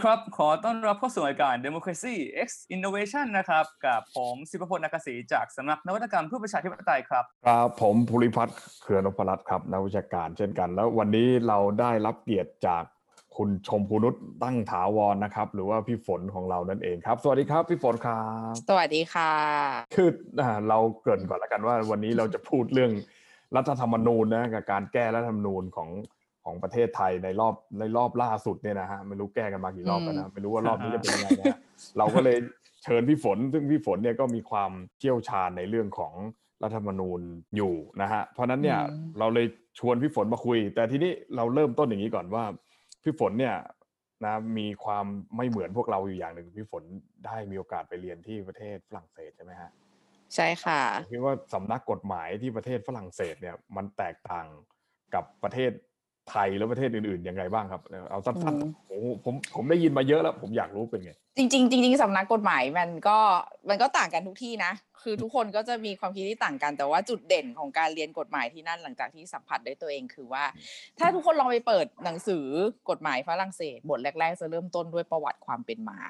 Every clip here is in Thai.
สวัสดีครับ ขอต้อนรับเข้าสู่รายการ Democracy X Innovation นะครับ กับผมสิบพลนักศรีจากสำนักนวัตกรรมเพื่อประชาธิปไตยครับ ครับ ผมภูริพัฒน์เขื่อนพรัตน์ครับ นักวิชาการเช่นกัน แล้ววันนี้เราได้รับเกียรติจากคุณชมพูนุชตั้งถาวรนะครับ หรือว่าพี่ฝนของเรานั่นเองครับ สวัสดีครับพี่ฝนครับสวัสดีค่ะ คืออ่าเราเกริ่นก่อนละกันว่า วันนี้เราจะพูดเรื่องรัฐธรรมนูญนะกับการแก้รัฐธรรมนูญของ ของประเทศไทยในรอบในรอบล่าสุดเนี่ยนะฮะไม่รู้แก้กันมากี่รอบแล้วนะไม่รู้ว่ารอบนี้จะเป็นยังไงนะฮะเราก็เลยเชิญพี่ฝน ซึ่งพี่ฝนเนี่ยก็มีความเชี่ยวชาญในเรื่องของรัฐธรรมนูญอยู่นะฮะเพราะฉะนั้นเนี่ยอืมเราเลยชวนพี่ฝนมาคุย แต่ทีนี้เราเริ่มต้นอย่างนี้ก่อนว่าพี่ฝนเนี่ยนะมีความไม่เหมือนพวกเราอยู่อย่างหนึ่งพี่ฝนได้มีโอกาสไปเรียนที่ประเทศฝรั่งเศสใช่ไหมฮะใช่ค่ะผมคิดว่าสำนักกฎหมายที่ประเทศฝรั่งเศสเนี่ยมันแตกต่างกับประเทศ ไทยและประเทศอื่นๆยังไงบ้างครับเอาสั้นอืมๆผมผมผมได้ยินมาเยอะแล้ว ผมอยากรู้เป็นไง จริงๆจริงๆสำนักกฎหมายมันก็มันก็ต่างกันทุกที่นะ คือทุกคนก็จะมีความคิดที่ต่างกัน แต่ว่าจุดเด่นของการเรียนกฎหมายที่นั่นหลังจากที่สัมผัสด้วยตัวเองคือว่า ถ้าทุกคนลองไปเปิดหนังสือกฎหมายฝรั่งเศสบทแรก ๆ จะเริ่มต้นด้วยประวัติความเป็นมา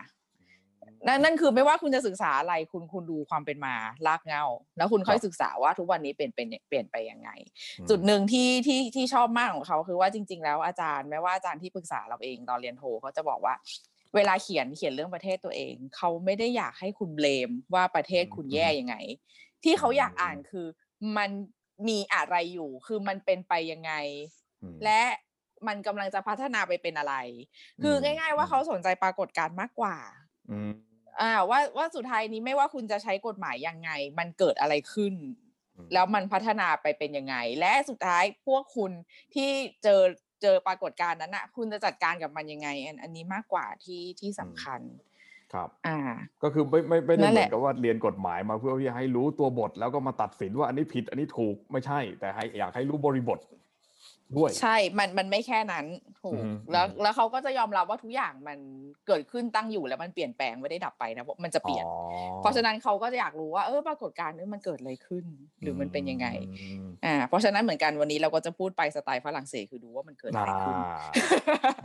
นั่นนั่นคือไม่ว่าคุณจะศึกษาอะไรคุณคุณดูความเป็นมาลากเหงา แล้วคุณค่อยครับศึกษาว่าทุกวันนี้เป็นเป็นเปลี่ยนไปยังไงอืมจุดหนึ่งที่ที่ที่ชอบมากของเขาคือว่าจริง ๆ แล้วอาจารย์แม้ว่าอาจารย์ที่ปรึกษาเราเองตอนเรียนโทเขาจะบอกว่า เวลาเขียนเขียนเรื่องประเทศตัวเอง เขาไม่ได้อยากให้คุณเบลมว่าประเทศคุณแย่ยังไง ที่เขาอยากอ่านคือมันมีอะไรอยู่ คือมันเป็นไปยังไงอืมและมันกำลังจะพัฒนาไปเป็นอะไร คือมง่าย ๆ ว่าเขาสนใจปรากฏการณ์มากกว่า อืมอ่าว่าว่าสุดท้ายนี้ไม่ว่าคุณจะใช้กฎหมายยังไง มันเกิดอะไรขึ้นอืมแล้วมันพัฒนาไปเป็นยังไง และสุดท้ายพวกคุณที่เจอเจอปรากฏการณ์นั้นอะคุณจะจัดการกับมันยังไง อันอันนี้มากกว่าที่ที่สำคัญครับ อ่า ก็คือไม่ไม่ไม่ได้นั่นเหแหมือละนกับว่าเรียนกฎหมายมาเพื่อที่จะให้รู้ตัวบทแล้วก็มาตัดสินว่าอันนี้ผิดอันนี้ถูกไม่ใช่ แต่ให้อยากให้รู้บริบท ด้วย ใช่ มันมันไม่แค่นั้นถูกอืมแล้วอืมแล้วเขาก็จะยอมรับว่าทุกอย่างมันเกิดขึ้นตั้งอยู่แล้วมันเปลี่ยนแปลงไม่ได้ดับไปนะเพราะมันจะเปลี่ยนอ๋อเพราะฉะนั้นเขาก็จะอยากรู้ว่าเออปรากฏการณ์นี้มันเกิดอะไรขึ้น หรือมันเป็นยังไงอืมอ่าเพราะฉะนั้นเหมือนกันวันนี้เราก็จะพูดไปสไตล์ฝรั่งเศสคือดูว่ามันเกิดอะไรอ่าขึ้น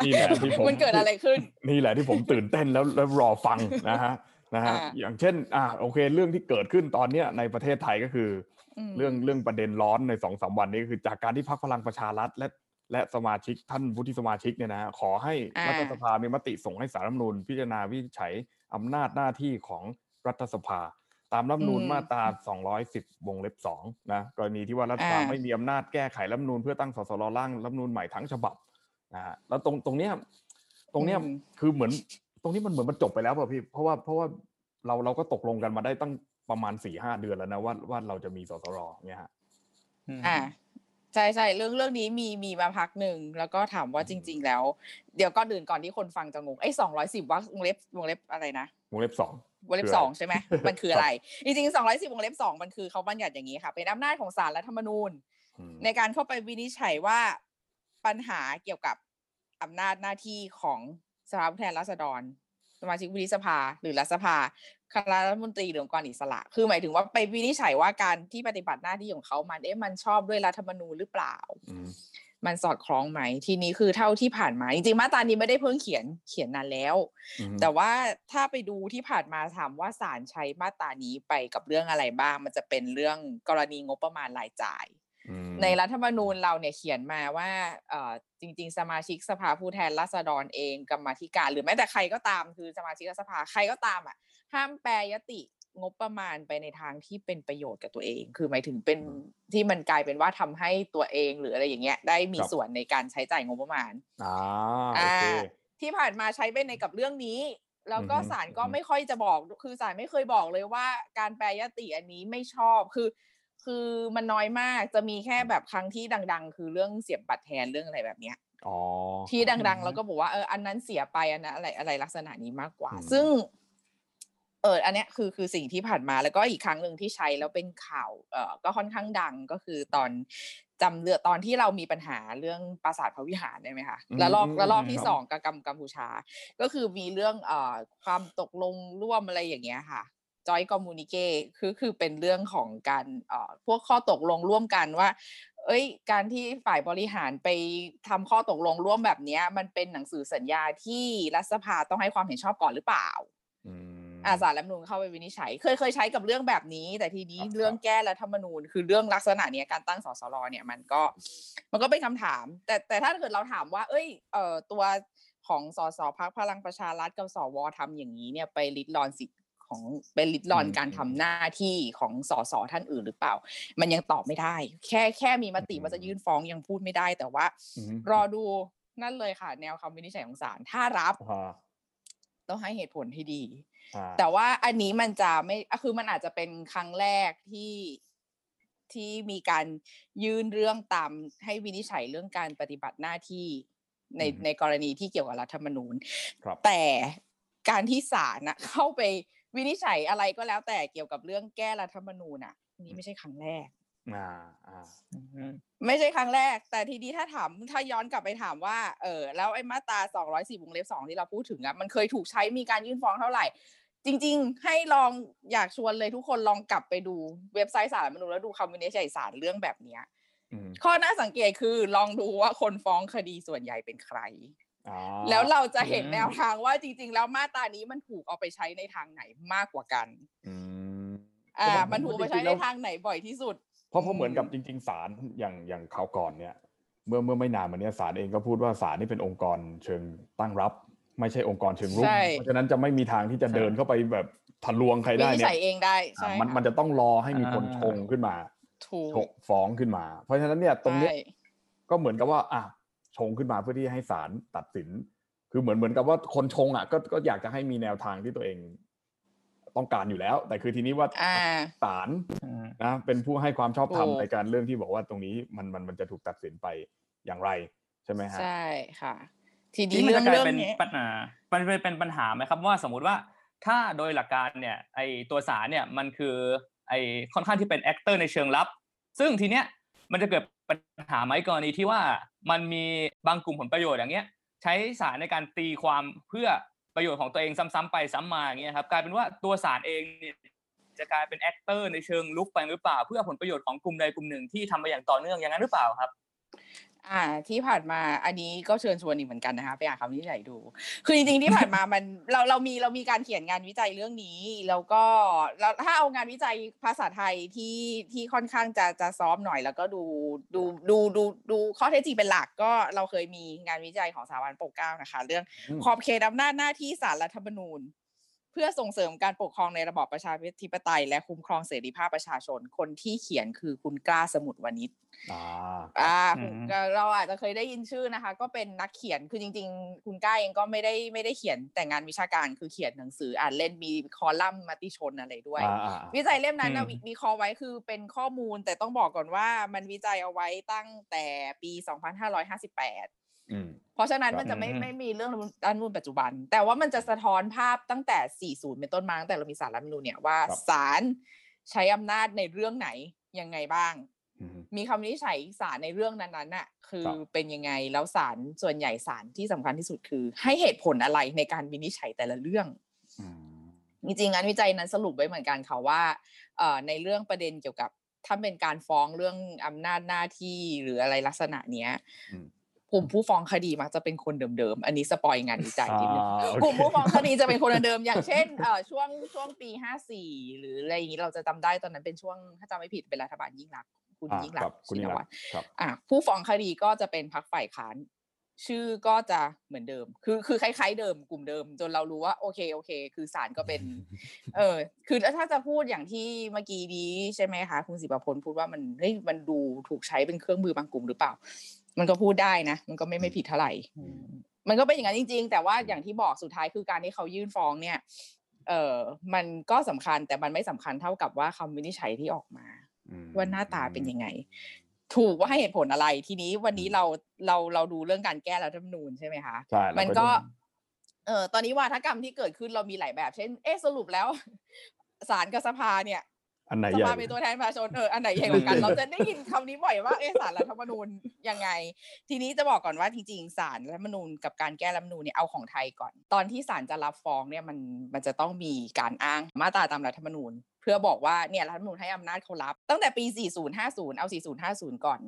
นี่แหละที่ผมมันเกิดอะไรขึ้น นี่แหละที่ผมตื่นเต้นแล้วแล้วรอฟังนะฮะนะฮะอ่าอย่างเช่นอ่าโอเคเรื่องที่เกิดขึ้นตอนเนี้ยในประเทศไทยก็คือม เรื่องเรื่องประเด็นร้อนในสองสามวันนี้ก็คือจากการที่พรรคพลังประชารัฐและและสมาชิกท่านวุฒิสมาชิกเนี่ยนะฮะขอให้อ่ารัฐสภามีมติส่งให้สารรัฐธรรมนูญพิจารณาวินิจฉัยอำนาจหน้าที่ของรัฐสภา ตามรัฐธรรมนูญมาตรา 210 วงเล็บ2นะกรณีที่ว่ารัฐสภาไม่มีอำนาจแก้ไขรัฐธรรมนูญเพื่อตั้งสสรร่างรัฐธรรมนูญใหม่ทั้งฉบับนะฮะแล้วตรงตรงเนี้ยตรงเนี้ยอืมคือเหมือนตรงนี้มันเหมือนมันจบไปแล้วป่ะพี่เพราะว่าเพราะว่าเราเราก็ตกลงกันมาได้ตั้ง ประมาณสี่ห้าเดือนแล้วนะว่าว่าเราจะมีสสรเนี่ยฮะอ่าใช่ใช่เรื่องเรื่องนี้มีมีมาพักหนึ่งแล้วก็ถามว่าจริง ๆ แล้ว เดี๋ยวก่อนอื่นก่อนที่คนฟังจะงงไอ้สองร้อยสิบวงเล็บวงเล็บอะไรนะวงเล็บสองวงเล็บคืออะไรสองใช่ไหมมันคืออะไร จริงๆสองร้อยสิบวงเล็บสองมันคือเขาบัญญัติอย่างนี้ค่ะ เป็นอำนาจของศาลรัฐธรรมนูญอืมในการเข้าไปวินิจฉัยว่าปัญหาเกี่ยวกับอำนาจหน้าที่ของสภาผู้แทนราษฎรสมาชิกวุฒิสภาหรือรัฐสภา คณะรัฐมนตรีหรือองค์กรอิสระ คือหมายถึงว่าไปวินิจฉัยว่าการที่ปฏิบัติหน้าที่ของเขามันเอ๊ะมันชอบด้วยรัฐธรรมนูญหรือเปล่าอืมมันสอดคล้องไหม ทีนี้คือเท่าที่ผ่านมา จริงๆ มาตรานี้ไม่ได้เพิ่งเขียนเขียนนานแล้วอืมแต่ว่าถ้าไปดูที่ผ่านมาถามว่าศาลใช้มาตรานี้ไปกับเรื่องอะไรบ้าง มันจะเป็นเรื่องกรณีงบประมาณรายจ่ายอืมในรัฐธรรมนูญเราเนี่ยเขียนมาว่าเอ่อจริง ๆ สมาชิกสภาผู้แทนราษฎรเองกรรมาธิการ หรือแม้แต่ใครก็ตามคือสมาชิกรัฐสภาใครก็ตามอะ ห้ามแปรยติงบประมาณไปในทางที่เป็นประโยชน์กับตัวเอง คือหมายถึงเป็นที่มันกลายเป็นว่าทำให้ตัวเองหรืออะไรอย่างเงี้ย ได้มีส่วนในการใช้จ่ายงบประมาณอ่าโออ่าเคที่ผ่านมาใช้ไปในกับเรื่องนี้ แล้วก็อือฮึศาลก็อือฮึไม่ค่อยจะบอก คือศาลไม่เคยบอกเลยว่า การแปรยติอันนี้ไม่ชอบคือ คือมันน้อยมากจะมีแค่แบบครั้งที่ดัง ๆ คือเรื่องเสียบบัตรแทนเรื่องอะไรแบบเนี้ยอ๋อที่ดังๆ แล้วก็บอกว่าเอออันนั้นเสียไปอันนั้นอะไรอะไรลักษณะนี้มากกว่าอืมซึ่ง เอออันเนี้ยคือคือสิ่งที่ผ่านมาแล้วก็อีกครั้งหนึ่งที่ใช้แล้วเป็นข่าวเออก็ค่อนข้างดังก็คือตอนจำเรือตอนที่เรามีปัญหาเรื่องปราสาทพระวิหารได้ไหมคะแล้วลอกแล้วลอกที่สองกับกัมกัมพูชา ก็คือมีเรื่องเอ่อความตกลงร่วมอะไรอย่างเงี้ยค่ะจอยคอมมูนิเกคือคือเป็นเรื่องของการเอ่อพวกข้อตกลงร่วมกันว่า เอ้ย การที่ฝ่ายบริหารไปทำข้อตกลงร่วมแบบเนี้ยมันเป็นหนังสือสัญญาที่รัฐสภาต้องให้ความเห็นชอบก่อนหรือเปล่า อืมอาสารรัฐธรรมนูญเข้าไปวินิจฉัย เคยเคยใช้กับเรื่องแบบนี้ แต่ทีนี้ครับเรื่องแก้รัฐธรรมนูญ คือเรื่องลักษณะเนี้ยการตั้งสสรเนี่ยมันก็มันก็เป็นคำถาม แต่แต่ถ้าเกิดเราถามว่า เอ้ยเอ่อตัวของสสพักพลังประชารัฐกับสวทำอย่างนี้เนี่ยไปลิดรอนสิทธิ์ของเป็นลิดรอนอืมการทำหน้าที่ของสสท่านอื่นหรือเปล่า มันยังตอบไม่ได้ แค่แค่มีมติว่าจะยื่นฟ้องยังพูดไม่ได้ แต่ว่าอืมรอดูนั่นเลยค่ะ แนวคำวินิจฉัยของศาลถ้ารับอ่าต้องให้เหตุผลให้ดีอ่า แต่ว่าอันนี้มันจะไม่อะคือมันอาจจะเป็นครั้งแรกที่ที่มีการยื่นเรื่องตามให้วินิจฉัยเรื่องการปฏิบัติหน้าที่ในในกรณีที่เกี่ยวกับรัฐธรรมนูญครับแต่การที่ศาลนะเข้าไปวินิจฉัยอะไรก็แล้วแต่เกี่ยวกับเรื่องแก้รัฐธรรมนูญอะนี่ไม่ใช่ครั้งแรก อ่าอ่าไม่ใช่ครั้งแรก แต่ทีนี้ถ้าถามถ้าย้อนกลับไปถามว่าเออแล้วไอ้มาตรา204วงเล็บ2ที่เราพูดถึงอะมันเคยถูกใช้มีการยื่นฟ้องเท่าไหร่ จริง ๆ ให้ลองอยากชวนเลยทุกคนลองกลับไปดูเว็บไซต์ศาลรัฐธรรมนูญแล้วดูคำวินิจฉัยศาลเรื่องแบบเนี้ยอืมข้อน่าสังเกตคือลองดูว่าคนฟ้องคดีส่วนใหญ่เป็นใครอ่าแล้วเราจะเห็นอืมแนวทางว่าจริง ๆ แล้วมาตรานี้มันถูกเอาไปใช้ในทางไหนมากกว่ากันอืมอ่าเพราะว่า มันถูกเอาไปใช้จริงๆในแล้วทางไหนบ่อยที่สุด เพราะเพราะเหมือนกับอืจมริง ๆศาลอย่างอย่างคราวก่อนเนี่ย เมื่อเมื่อไม่นานมาเนี้ยศาลเองก็พูดว่าศาลนี่เป็นองค์กรเชิงตั้งรับ ไม่ใช่องค์กรเชิงรุกใช่ เพราะฉะนั้นจะไม่มีทางที่จะใช่เดินเข้าไปแบบทะลวงใครวิได้นิจเนี่ฉัยยเองได้ใช่อ่ามันค่ะมันจะต้องรอให้มีคนอ่าชงขึ้นมาถูกชงฟ้องขึ้นมา เพราะฉะนั้นเนี่ยตรงเนี้ย ใช่ ก็เหมือนกับว่าอะชงขึ้นมาเพื่อที่ให้ศาลตัดสิน คือเหมือนเหมือนกับว่าคนชงอะก็ก็อยากจะให้มีแนวทางที่ตัวเอง ต้องการอยู่แล้ว แต่คือทีนี้ว่าอ่าศาลนะเป็นผู้ให้ความชอบธรรมถูกในการเรื่องที่บอกว่าตรงนี้มันมันมันจะถูกตัดสินไปอย่างไรใช่ไหมฮะใช่ค่ะ ทีทีนี้นี้มันเรื่องจะกลายเรื่องเป็นนี้ปัญหามันเป็นเป็นปัญหาไหมครับว่าสมมุติว่าถ้าโดยหลักการเนี่ยไอตัวสารเนี่ยมันคือไอค่อนข้างที่เป็น actor ในเชิงรับ ซึ่งทีเนี้ยมันจะเกิดปัญหาไหมกรณีที่ว่ามันมีบางกลุ่มผลประโยชน์อย่างเงี้ย ใช้ศาลในการตีความเพื่อ ประโยชน์ของตัวเองซ้ำๆไปซ้ำมาอย่างเงี้ยครับกลายเป็นว่าตัวศาลเองเนี่ยจะกลายเป็น actor ในเชิงรุกไปหรือเปล่า เพื่อผลประโยชน์ของกลุ่มใดกลุ่มหนึ่งที่ทำมาอย่างต่อเนื่องอย่างนั้นหรือเปล่าครับ อ่า ที่ผ่านมาอันนี้ก็เชิญชวนอีกเหมือนกันนะคะไปอ่านคำวินิจฉัยดู คือจริงๆที่ผ่านมามันเราเรามีเรามีการเขียนงานวิจัยเรื่องนี้ แล้วก็แล้วถ้าเอางานวิจัยภาษาไทยที่ที่ค่อนข้างจะจะซ้อมหน่อย แล้วก็ดูดูดูดูดูข้อเท็จจริงเป็นหลักก็เราเคยมีงานวิจัยของสถาบันปกเกล้านะคะ เรื่องอืมขอบเขตอำนาจหน้าที่ศาลรัฐธรรมนูญ เพื่อส่งเสริมการปกครองในระบอบประชาธิปไตย และคุ้มครองเสรีภาพประชาชน คนที่เขียนคือคุณกล้าสมุทรวณิชอ่าอ่าอืคุณมก็เราอาจจะเคยได้ยินชื่อนะคะ ก็เป็นนักเขียนคือจริง ๆ คุณก้าเองก็ไม่ได้ไม่ได้เขียนแต่งานวิชาการคือเขียนหนังสืออ่านเล่นมีคอลัมน์มติชนอะไรด้วยอ่าอ่าวิจัยเล่มนั้นนะอืมวิวิเคราะห์ไว้คือเป็นข้อมูลแต่ต้องบอกก่อนว่ามันวิจัยเอาไว้ตั้งแต่ปี 2558อืม เพราะฉะนั้นครับมันจะไม่อืมไม่มีเรื่องรัฐธรรมนูญปัจจุบัน แต่ว่ามันจะสะท้อนภาพตั้งแต่ 40 เป็นต้นมาตั้งแต่เรามีสารรัฐธรรมนูญเนี่ยว่าครับศาลใช้อำนาจในเรื่องไหนยังไงบ้างอืมมีคำวินิจฉัยศาลในเรื่องนั้นๆน่ะคือครับเป็นยังไงแล้วศาลส่วนใหญ่ศาลที่สำคัญที่สุดคือ ให้เหตุผลอะไรในการวินิจฉัยแต่ละเรื่องอืมจริงๆงานวิจัยนั้นสรุปไว้เหมือนกันค่ะว่าเอ่อในเรื่องประเด็นเกี่ยวกับถ้าเป็นการฟ้องเรื่องอำนาจหน้าที่หรืออะไรลักษณะเนี้ยอืมก ลุ่มผู้ฟ้องคดีมักจะเป็นคนเดิมๆ อันนี้สปอยงานวิจัยนิดนึงอ่าโอเคกลุ่มผู้ฟ้องคดีจะเป็นคนเดิมๆ อย่างเช่นเอ่อช่วงช่วงปีห้าสี่หรืออะไรอย่างนี้เราจะจำได้ตอนนั้นเป็นช่วงถ้าจำไม่ผิดเป็นรัฐบาลยิ่งรักษณ์คุณอ่ายิ่งรัคกรัษบณ์คุณชิยิ่นงรัวักตษรณ์ครับอะผู้ฟ้องคดีก็จะเป็นพักฝ่ายค้านชื่อก็จะเหมือนเดิม คือคือคล้ายๆเดิมกลุ่มเดิม จนเรารู้ว่าโอเคโอเค คือศาลก็เป็น เออ คือถ้าจะพูดอย่างที่เมื่อกี้นี้ใช่ไหมคะคุณสิบพลพูดว่ามันเฮ้ยมันดูถูกใช้เป็นเครื่องมือบางกลุ่มหรือเปล่า มันก็พูดได้นะมันก็ไม่ไม่ผิดเท่าไหร่มันก็เป็นอย่างนั้นจริง ๆ แต่ว่าอย่างที่บอกสุดท้ายคือการที่เขายื่นฟ้องเนี่ย เออมันก็สำคัญแต่มันไม่สำคัญเท่ากับว่าคำวินิจฉัยที่ออกมาอืมว่าหน้าตาเป็นยังไง ถูกว่าให้เหตุผลอะไร ทีนี้วันนี้เราเราเราดูเรื่องการแก้รัฐธรรมนูญใช่ไหมคะใช่แล้วมันดูก็ เออตอนนี้วาทกรรมที่เกิดขึ้นเรามีหลายแบบ เช่น เอ๊ะสรุปแล้วศาลกับสภาเนี่ย อันไหนสใหญ่ภาเป็นตัวแทนประชาชนเอออันไหนใหญ่กว่ากัน เราจะได้ยินคำนี้บ่อยว่าเอะสารรัฐธรรมนูญยังไง ทีนี้จะบอกก่อนว่าจริงๆสารรัฐธรรมนูญกับการแก้รัฐธรรมนูญเนี่ยเอาของไทยก่อน ตอนที่ศาลจะรับฟ้องเนี่ยมันมันจะต้องมีการอ้างมาตราตามรัฐธรรมนูญ เพื่อบอกว่าเนี่ยรัฐธรรมนูญให้อำนาจเขารับ ตั้งแต่ปี 4050 เอา 4050 ก่อน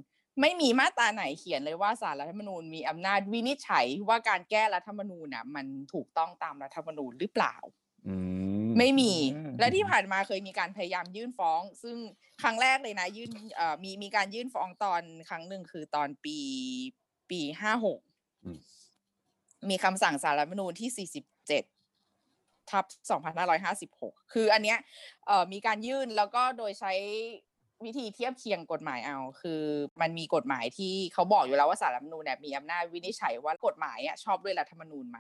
ไม่มีมาตราไหนเขียนเลยว่าสารรัฐธรรมนูญมีอำนาจวินิจฉัยว่าการแก้รัฐธรรมนูญน่ะมันถูกต้องตามรัฐธรรมนูญหรือเปล่าอืมไม่มีอืม และที่ผ่านมาเคยมีการพยายามยื่นฟ้อง ซึ่งครั้งแรกเลยนะยื่นเอ่อมีมีการยื่นฟ้องตอนครั้งหนึ่งคือตอนปีปีห้าหกอืมมีคำสั่งสารรัฐธรรมนูญที่สี่สิบเจ็ดทับสองพันห้าร้อยห้าสิบหกคืออันเนี้ยเอ่อมีการยื่นแล้วก็โดยใช้วิธีเทียบเคียงกฎหมายเอา คือมันมีกฎหมายที่เขาบอกอยู่แล้วว่าสารรัฐธรรมนูญเนี่ยมีอำนาจวินิจฉัยว่ากฎหมายอะชอบด้วยรัฐธรรมนูญไหม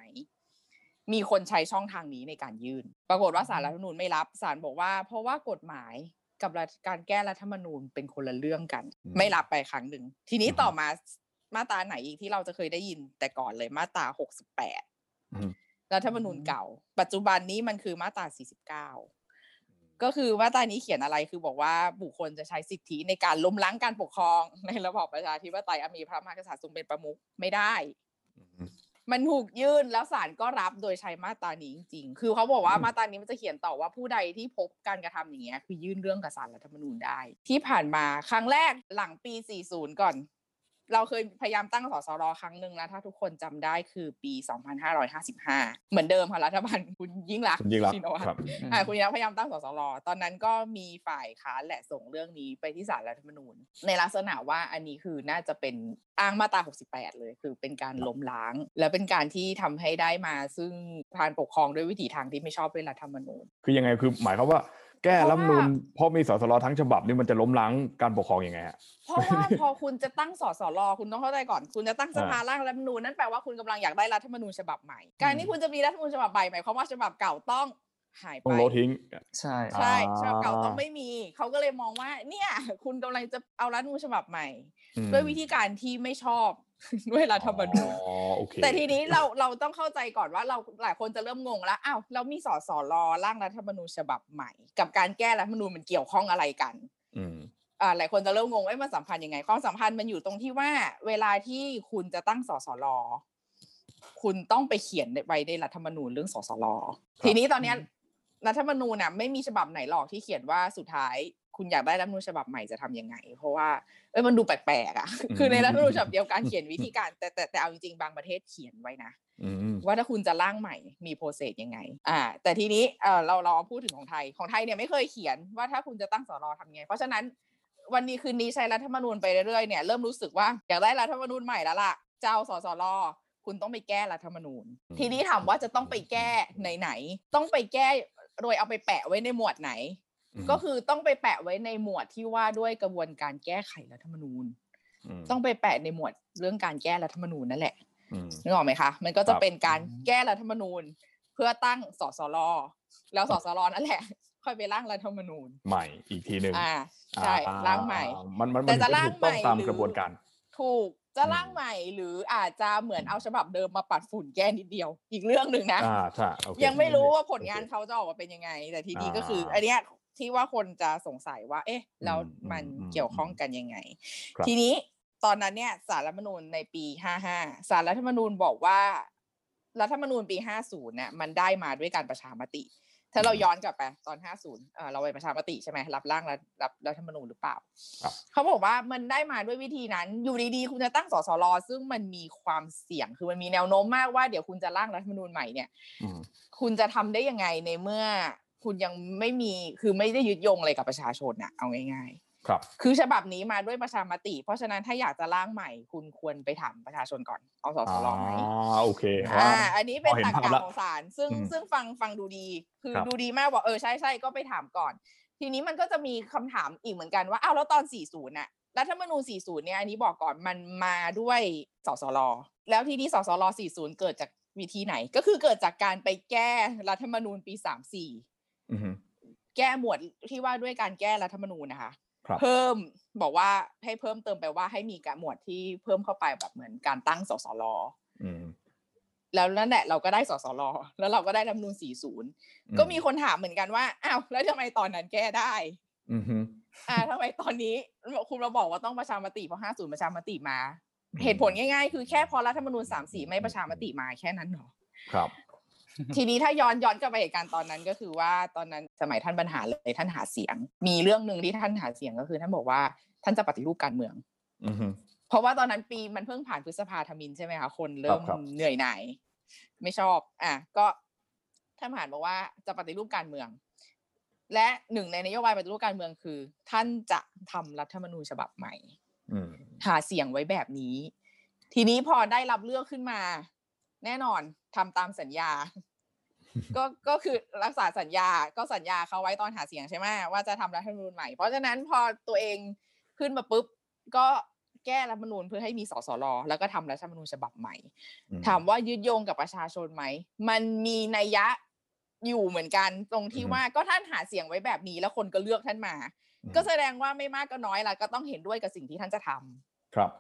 มีคนใช้ช่องทางนี้ในการยื่น ปรากฏว่าสารรัฐธรรมนูญไม่รับศาลบอกว่า เพราะว่ากฎหมายกับรัฐการแก้รัฐธรรมนูญเป็นคนละเรื่องกันอืมไม่รับไปครั้งหนึ่ง ทีนี้อืมต่อมามาตราไหนอีกที่เราจะเคยได้ยินแต่ก่อนเลยมาตราหกสิบแปดอืมรัฐธรรมนูญเก่า ปัจจุบันนี้มันคือมาตราสี่สิบเก้าก็คือมาตรานี้เขียนอะไรคือบอกว่าบุคคลจะใช้สิทธิในการล้มล้างการปกครอง ในระบอบประชาธิปไตยอันมีพระมหากษัตริย์ทรงเป็นประมุขไม่ได้อื มมันถูกยื่นแล้วศาลก็รับโดยใช้มาตรานี้จริงๆ คือเขาบอกว่าอืมมาตรานี้มันจะเขียนต่อว่าผู้ใดที่พบการกระทำอย่างเงี้ยคือยื่นเรื่องกับศาลรัฐธรรมนูญได้ ที่ผ่านมาครั้งแรกหลังปี 40 ก่อน เราเคยพยายามตั้งสสรครั้งหนึ่งแล้วถ้าทุกคนจำได้คือปี 2555 เหมือนเดิมค่ะรัฐบาลคุณยิ่งรักษณ์คุณยิ่งรักษชิณ์นวัตรครับอ่าคุณยิ่งรักษณ์พยายามตั้งสสรตอนนั้นก็มีฝ่ายค้านแหละส่งเรื่องนี้ไปที่ศาลรัฐธรรมนูญ ในลักษณะว่าอันนี้คือน่าจะเป็นอ้างมาตรา 68 เลย คือเป็นการล้มล้าง และเป็นการที่ทำให้ได้มาซึ่งการปกครองด้วยวิถีทางที่ไม่ชอบด้วยรัฐธรรมนูญ คือยังไงคือหมายความว่า แก้เพรัราะฐธรรมว่านูญเพราะมีสสรทั้งฉบับนี่มันจะล้มล้างการปกครองยังไงฮะเพราะว่าพอคุณจะตั้งสสรคุณต้องเข้าใจก่อน คุณจะตั้งสภาอ่าร่างรัฐธรรมนูญนั่นแปลว่าคุณกำลังอยากได้รัฐธรรมนูญฉบับใหม่ การที่คุณจะมีรัฐธรรมนูญฉบับใหม่หมายความว่าฉบับเก่าต้องหายต้องไปโละทิ้ง ใช่ใช่อ่าฉบับเก่าต้องไม่มีเขาก็เลยมองว่า เนี่ย คุณกำลังจะเอารัฐธรรมนูญฉบับใหม่อืมด้วยวิธีการที่ไม่ชอบ ด้วยรัฐธรรมนูญอ๋อโอเคแต่ทีนี้เราเราต้องเข้าใจก่อนว่าเราหลายคนจะเริ่มงงแล้วอ้าวเรามีสสรร่างรัฐธรรมนูญฉบับใหม่ กับการแก้รัฐธรรมนูญมันเกี่ยวข้องอะไรกันอืมอ่าหลายคนจะเริ่มงงว่าเอ๊ะมันสัมพันธ์ยังไงความสัมพันธ์มันอยู่ตรงที่ว่า เวลาที่คุณจะตั้งสสรคุณต้องไปเขียนไว้ในรัฐธรรมนูญเรื่องสสรทีนี้ตอนเนี้ยรัฐธรรมนูญน่ะไม่มีฉบับไหนหรอกที่เขียนว่าสุดท้าย คุณอยากได้รัฐธรรมนูญฉบับใหม่จะทำยังไง เพราะว่าเอ้ยมันดูแปลกๆอะคือในรัฐธรรมนูญฉบับเดียวกันเขียนวิธีการแต่แต่แต่เอาจริงๆบางประเทศเขียนไว้นะอืมว่าถ้าคุณจะร่างใหม่มีโปรเซสยังไงอ่าแต่ทีนี้เออเราเราเอาพูดถึงของไทยของไทยเนี่ยไม่เคยเขียนว่าถ้าคุณจะตั้งสรทำไง เพราะฉะนั้นวันนี้คืนนี้ใช้รัฐธรรมนูญไปเรื่อยๆเนี่ยเริ่มรู้สึกว่าอยากได้รัฐธรรมนูญใหม่แล้วล่ะเจ้าสสรคุณต้องไปแก้รัฐธรรมนูญ ทีนี้ถามว่าจะต้องไปแก้ไหนไหนๆต้องไปแก้โดยเอาไปแปะไว้ในหมวดไหน ก็คือต้องไปแปะไว้ในหมวดที่ว่าด้วยกระบวนการแก้ไขรัฐธรรมนูญมต้องไปแปะในหมวดเรื่องการแก้รัฐธรรมนูญนั่นแหละอืมนึกออกไหมคะ มันก็จะครับเป็นการแก้รัฐธรรมนูญ เพื่อตั้งสสรแล้วสสรนั่นแหละ ค่อยไปร่างรัฐธรรมนูญ ใหม่อีกทีหนึ่งอ่าใช่อ่ร่างใหม่อ่มันมันแต่มันจะไม่ร่างถูกต้องใหม่ตามหรือกระบวนการ ถูกจะอืมร่างใหม่หรืออาจจะเหมือนเอาฉบับเดิมมาปัดฝุ่นแก้นิดเดียว อีกเรื่องหนึ่งนะอ่าใช่โอเคยังไม่รู้ว่าผลงานโอเคเขาจะออกมาเป็นยังไง แต่ทีนี้ก็อ่าคือ อันเนี้ย ที่ว่าคนจะสงสัยว่า เอ๊ะแล้วอืมมันอืมเกี่ยวข้องกันยังไงครับทีนี้ตอนนั้นเนี่ยสารรัฐธรรมนูญในปี 55 สารรัฐธรรมนูญบอกว่ารัฐธรรมนูญปี 50เนี่ยมันได้มาด้วยการประชามติ ถ้าเราย้อนกลับไปตอน 50เอ่อเราไปประชามติใช่ไหมรับร่างรัฐรับรัฐธรรมนูญหรือเปล่าครับเขาบอกว่ามันได้มาด้วยวิธีนั้น อยู่ดีๆ คุณจะตั้งสสรซึ่งมันมีความเสี่ยง คือมันมีแนวโน้มมากว่าเดี๋ยวคุณจะร่างรัฐธรรมนูญใหม่เนี่ยอืมคุณจะทำได้ยังไงในเมื่อ คุณยังไม่มีคือไม่ได้ยึดโยงอะไรกับประชาชนน่ะเอาง่ายครับๆคือฉบับนี้มาด้วยประชามติ เพราะฉะนั้นถ้าอยากจะร่างใหม่ คุณควรไปถามประชาชนก่อนเอาสสรไหมอ่าโอเคอ่าอันนี้เป็นพอเห็นตรรภาพกะแล้วของศาลซึ่งอืมซึ่งฟังฟังดูดี คือครับดูดีมากบอกเออใช่ใช่ก็ไปถามก่อน ทีนี้มันก็จะมีคำถามอีกเหมือนกันว่าอ้าวแล้วตอน 40น่ะรัฐธรรมนูญ40 เนี่ยอันนี้บอกก่อนมันมาด้วยสสรแล้วทีนี้สสร40 เกิดจากวิธีไหนก็คือเกิดจากการไปแก้รัฐธรรมนูญปี 34อือฮึ แก้หมวดที่ว่าด้วยการแก้รัฐธรรมนูญนะคะครับเพิ่มบอกว่าให้เพิ่มเติมไปว่าให้มีการหมวดที่เพิ่มเข้าไปแบบเหมือนการตั้งสสรอืมแล้วนั่นแหละเราก็ได้สสรแล้วเราก็ได้รัฐธรรมนูญ40 ก็มีคนถามเหมือนกันว่าอ้าวแล้วทำไมตอนนั้นแก้ได้อือฮึอ่าทำไมตอนนี้คุณมาบอกว่าต้องประชามติเพราะห้าศูนย์ประชามติมา เหตุผลง่ายๆ คือแค่พอรัฐธรรมนูญสามสี่ไม่ประชามติมาแค่นั้นเหรอครับ ทีนี้ถ้าย้อนย้อนกลับไปเหตุการณ์ตอนนั้นก็คือว่าตอนนั้นสมัยท่านบรรหารเลยท่านหาเสียง มีเรื่องหนึ่งที่ท่านหาเสียงก็คือท่านบอกว่าท่านจะปฏิรูปการเมืองอือฮึเพราะว่าตอนนั้นปีมันเพิ่งผ่านพฤษภาธมินใช่ไหมคะคนเริ่มครับเหนื่อยหน่ายไม่ชอบ อะก็ท่านผ่านบอกว่าจะปฏิรูปการเมือง และหนึ่งในนโยบายปฏิรูปการเมืองคือ ท่านจะทำรัฐธรรมนูญฉบับใหม่อืมหาเสียงไว้แบบนี้ ทีนี้พอได้รับเลือกขึ้นมา แน่นอนทำตามสัญญา ก็ก็คือรักษาสัญญาก็สัญญาเขาไว้ตอนหาเสียงใช่ไหมว่าจะทำรัฐธรรมนูญใหม่เพราะฉะนั้นพอตัวเองขึ้นมาปุ๊บก็แก้รัฐธรรมนูญเพื่อให้มีสสรแล้วก็ทำรัฐธรรมนูญฉบับใหม่อืมถามว่ายึดโยงกับประชาชนไหม มันมีนัยยะอยู่เหมือนกันตรงที่อือฮึว่าก็ท่านหาเสียงไว้แบบนี้แล้วคนก็เลือกท่านมา ก็แสดงว่าไม่มากก็น้อยละก็ต้องเห็นด้วยกับสิ่งที่ท่านจะทำครับ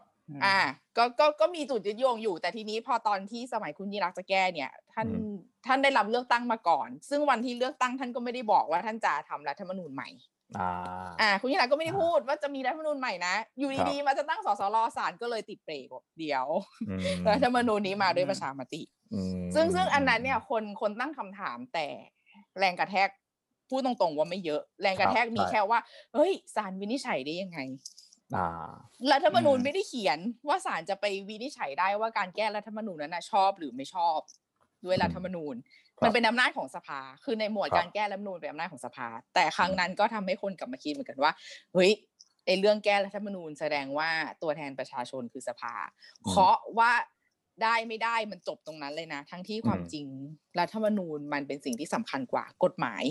อ่าก็ก็ก็มีจุดยึดโยงอยู่ แต่ทีนี้พอตอนที่สมัยคุณยิ่งรักษณ์จะแก้เนี่ย ท่านอืมท่านได้รับเลือกตั้งมาก่อน ซึ่งวันที่เลือกตั้งท่านก็ไม่ได้บอกว่าท่านจะทำรัฐธรรมนูญใหม่อ่าอ่าคุณยิ่งรักษณ์ก็ไม่ได้พูดว่าจะมีรัฐธรรมนูญใหม่นะ อยู่ครับดีๆมาจะตั้งสสรศาลก็เลยติดเบรกบอกเดี๋ยวอืมรัฐธรรมนูญนี้มาด้วยประชามติอืมซึ่งซึ่งอันนั้นเนี่ยคนคนตั้งคำถามแต่แรงกระแทกพูดตรงๆว่าไม่เยอะ แรงกระแทกมีแค่ว่า เฮ้ยศาลวินิจฉัยได้ยังไงอ่า รัฐธรรมนูญอืมไม่ได้เขียนว่าศาลจะไปวินิจฉัยได้ว่าการแก้รัฐธรรมนูญนั้นนะชอบหรือไม่ชอบด้วยรัฐธรรมนูญครับมันเป็นอำนาจของสภา คือในหมวดครับการแก้รัฐธรรมนูญเป็นอำนาจของสภา แต่ครั้งนั้นก็ทำให้คนกลับมาคิดเหมือนกันว่าเฮ้ยไอเรื่องแก้รัฐธรรมนูญแสดงว่าตัวแทนประชาชนคือสภา เคาะว่าได้ไม่ได้มันจบตรงนั้นเลยนะ ทั้งที่ความอืมจริงรัฐธรรมนูญมันเป็นสิ่งที่สำคัญกว่ากฎหมาย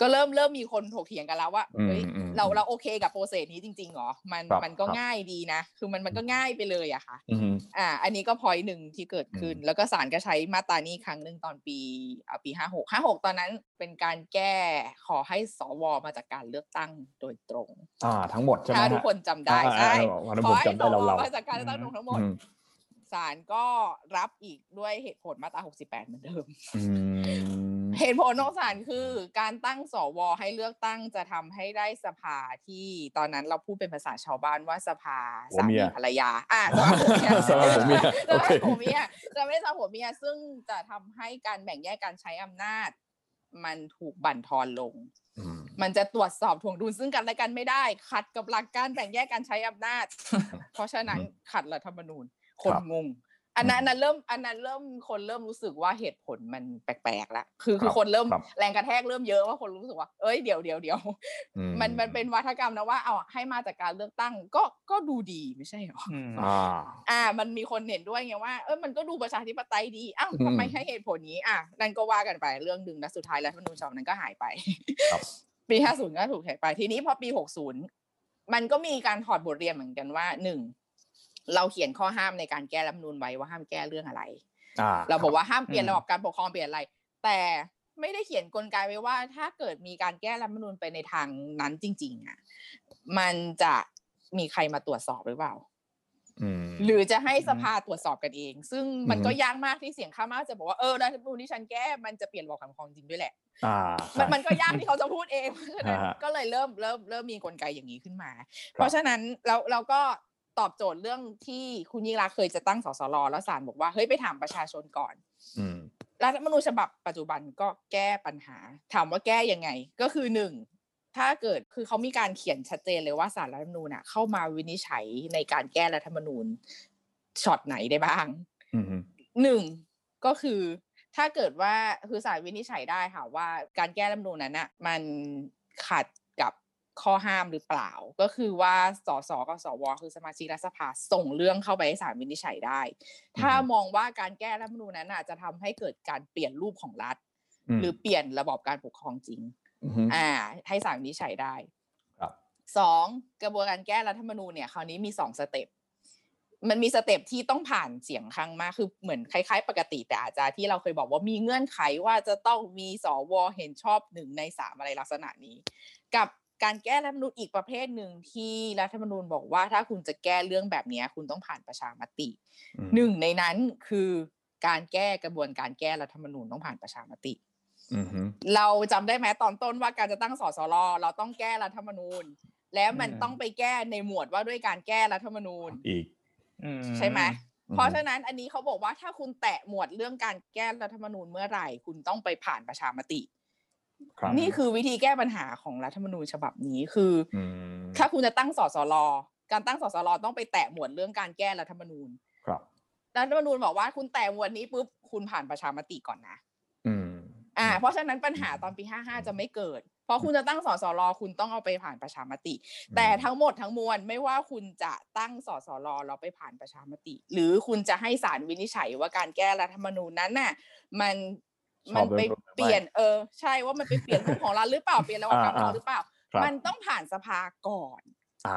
ก็เริ่มเริ่มมีคนถกเถียงกันแล้วว่าอืมเฮ้ยอืมเราเราโอเคกับโปรเซสนี้จริงๆเหรอมันครับมันก็ครับง่ายดีนะ คือมันมันก็ง่ายไปเลยอะค่ะอืมอ่า อันนี้ก็พอยหนึ่งที่เกิดขึ้นอืมแล้วก็ศาลก็ใช้มาตรานี้ครั้งหนึ่งตอนปีอ่าปีห้าหกห้าหกตอนนั้นเป็นการแก้ขอให้สวมาจากการเลือกตั้งโดยตรง อ่า ทั้งหมดใช่ไหมถ้าฮะทุกคนจำได้อ่าใช่อ่าอ่าวันนั้นขผอมให้จำสได้วเรามาจากการเลือกตั้งทั้งหมดอืมศาลก็รับอีกด้วยเหตุผลมาตรา 68 เหมือนเดิมอืม เหตุผลของศาลคือการตั้งสวให้เลือกตั้งจะทำให้ได้สภาที่ตอนนั้นเราพูดเป็นภาษาชาวบ้านว่าสภาผัวสาเมีมียภรรยา อะสภาผัวเมียสภาผัวเมียสโอภาเคผัวเมียจะไม่ได้สภาผัวเมียซึ่งจะทำให้การแบ่งแยกการใช้อำนาจ มันถูกบั่นทอนลงอืมมันจะตรวจสอบถ่วงดุลซึ่งกันและกันไม่ได้ ขัดกับหลักการแบ่งแยกการใช้อำนาจ เพราะฉะนั้นขัดรัฐธรรมนูญคนครับงง อันนั้นอืมอันนั้นเริ่มอันนั้นเริ่มคนเริ่มรู้สึกว่าเหตุผลมันแปลกๆแล้วคือคือครับคนเริ่มครับแรงกระแทกเริ่มเยอะว่าคนรู้สึกว่าเอ้ยเดี๋ยวเดี๋ยวเดี๋ยวอืมันมันเป็นวัฒกรรมนะว่าเอาให้มาจากการเลือกตั้งก็ก็ดูดีไม่ใช่หรออืมอ่าอ่า มันมีคนเห็นด้วยไงว่าเออมันก็ดูประชาธิปไตยดีอ้าวอืมทำไมให้เหตุผลนี้อะนั่นก็ว่ากันไปเรื่องหนึ่งแล้วสุดท้ายแล้วรัฐธรรมนูญฉบับนั้นก็หายไปครับปี50ก็ถูกหายไปทีนี้พอปี60มันก็มีการถอดบทเรียนเหมือนกันว่าหนึ่ง เราเขียนข้อห้ามในการแก้รัฐธรรมนูญไว้ว่าห้ามแก้เรื่องอะไรอ่าเราบอกว่าห้ามเปลี่ยนอืมระบบการปกครองเปลี่ยนอะไร แต่ไม่ได้เขียนกลไกไว้ว่า ถ้าเกิดมีการแก้รัฐธรรมนูญไปในทางนั้นจริง ๆ อะ มันจะมีใครมาตรวจสอบหรือเปล่าอืมหรือจะให้สภาตรวจสอบกันเอง ซึ่งมันอืมก็ยากมากที่เสียงข้างมากจะบอกว่าเออรัฐธรรมนูญที่ฉันแก้มันจะเปลี่ยนระบบการปกครองจริงด้วยแหละอ่ามัใช่นมันก็ยากที่เขาจะพูดเองเพราะฉะนั้นฮะก็เลยเริ่มเริ่มเริ่มมีกลไกอย่างนี้ขึ้นมาครับเพราะฉะนั้นเราเราก็ ตอบโจทย์เรื่องที่คุณยิ่งรักษณ์เคยจะตั้งสสรแล้วศาลบอกว่าเฮ้ยไปถามประชาชนก่อนอืมรัฐธรรมนูญฉบับปัจจุบันก็แก้ปัญหา ถามว่าแก้ยังไง ก็คือหนึ่งถ้าเกิดคือเขามีการเขียนชัดเจนเลยว่าสารรัฐธรรมนูญน่ะเข้ามาวินิจฉัยในการแก้รัฐธรรมนูญช็อตไหนได้บ้างอืมหนึ่งก็คือถ้าเกิดว่าคือศาลวินิจฉัยได้ค่ะว่าการแก้รัฐธรรมนูญนั้นน่ะมันขัดกับ ข้อห้ามหรือเปล่า ก็คือว่าสสกับสวคือสมาชิกรัฐสภาส่งเรื่องเข้าไปให้ศาลวินิจฉัยได้ ถ้ามองว่าการแก้รัฐธรรมนูญนั้นน่ะจะทำให้เกิดการเปลี่ยนรูปของรัฐ หรือเปลี่ยนระบอบการปกครองจริงมอ่า ให้ศาลวินิจฉัยได้ครับสองกระบวนการแก้รัฐธรรมนูญเนี่ยคราวนี้มีสองสเต็ปมันมีสเต็ปที่ต้องผ่านเสียงข้างมากคือเหมือนคล้ายๆ ปกติแต่อาจจะที่เราเคยบอกว่ามีเงื่อนไขว่าจะต้องมีสวเห็นชอบหนึ่งในสามอะไรลักษณะนี้ กับ การแก้รัฐธรรมนูญอีกประเภทหนึ่งที่รัฐธรรมนูญบอกว่าถ้าคุณจะแก้เรื่องแบบเนี้ยคุณต้องผ่านประชามติอืมหนึ่งในนั้นคือการแก้กระบวนการแก้รัฐธรรมนูญต้องผ่านประชามติอือฮึเราจำได้ไหมตอนต้นว่าการจะตั้งสสรเราต้องแก้รัฐธรรมนูญ แล้วมันอืมต้องไปแก้ในหมวดว่าด้วยการแก้รัฐธรรมนูญอีกอืใช่ไหมอืมเพราะฉะนั้นอันนี้เขาบอกว่าถ้าคุณแตะหมวดเรื่องการแก้รัฐธรรมนูญเมื่อไหร่ คุณต้องไปผ่านประชามติครับ นี่คือวิธีแก้ปัญหาของรัฐธรรมนูญฉบับนี้คืออมถ้าคุณจะตั้งสสรการตั้งสสรต้องไปแตะหมวดเรื่องการแก้รัฐธรรมนูญครับรัฐธรรมนูญบอกว่าคุณแตะหมวดนี้ปุ๊บคุณผ่านประชามติก่อนนะอืมอ่า เพราะฉะนั้นปัญหาตอนปี55จะไม่เกิด เพราะคุณจะตั้งสสรคุณต้องเอาไปผ่านประชามติ แต่ทั้งหมดทั้งมวลไม่ว่าคุณจะตั้งสสรแล้วไปผ่านประชามติ หรือคุณจะให้ศาลวินิจฉัยว่าการแก้รัฐธรรมนูญนั้นน่ะ มันช มัอบนไปด้วยหรือไม่เปลี่ยนเออใช่ว่ามันไปเปลี่ยนรูปของรัฐหรือเปล่าเปลี่ยนระบบการปกครองอ่าหรือเปล่าครับมันต้องผ่านสภาก่อน อ่า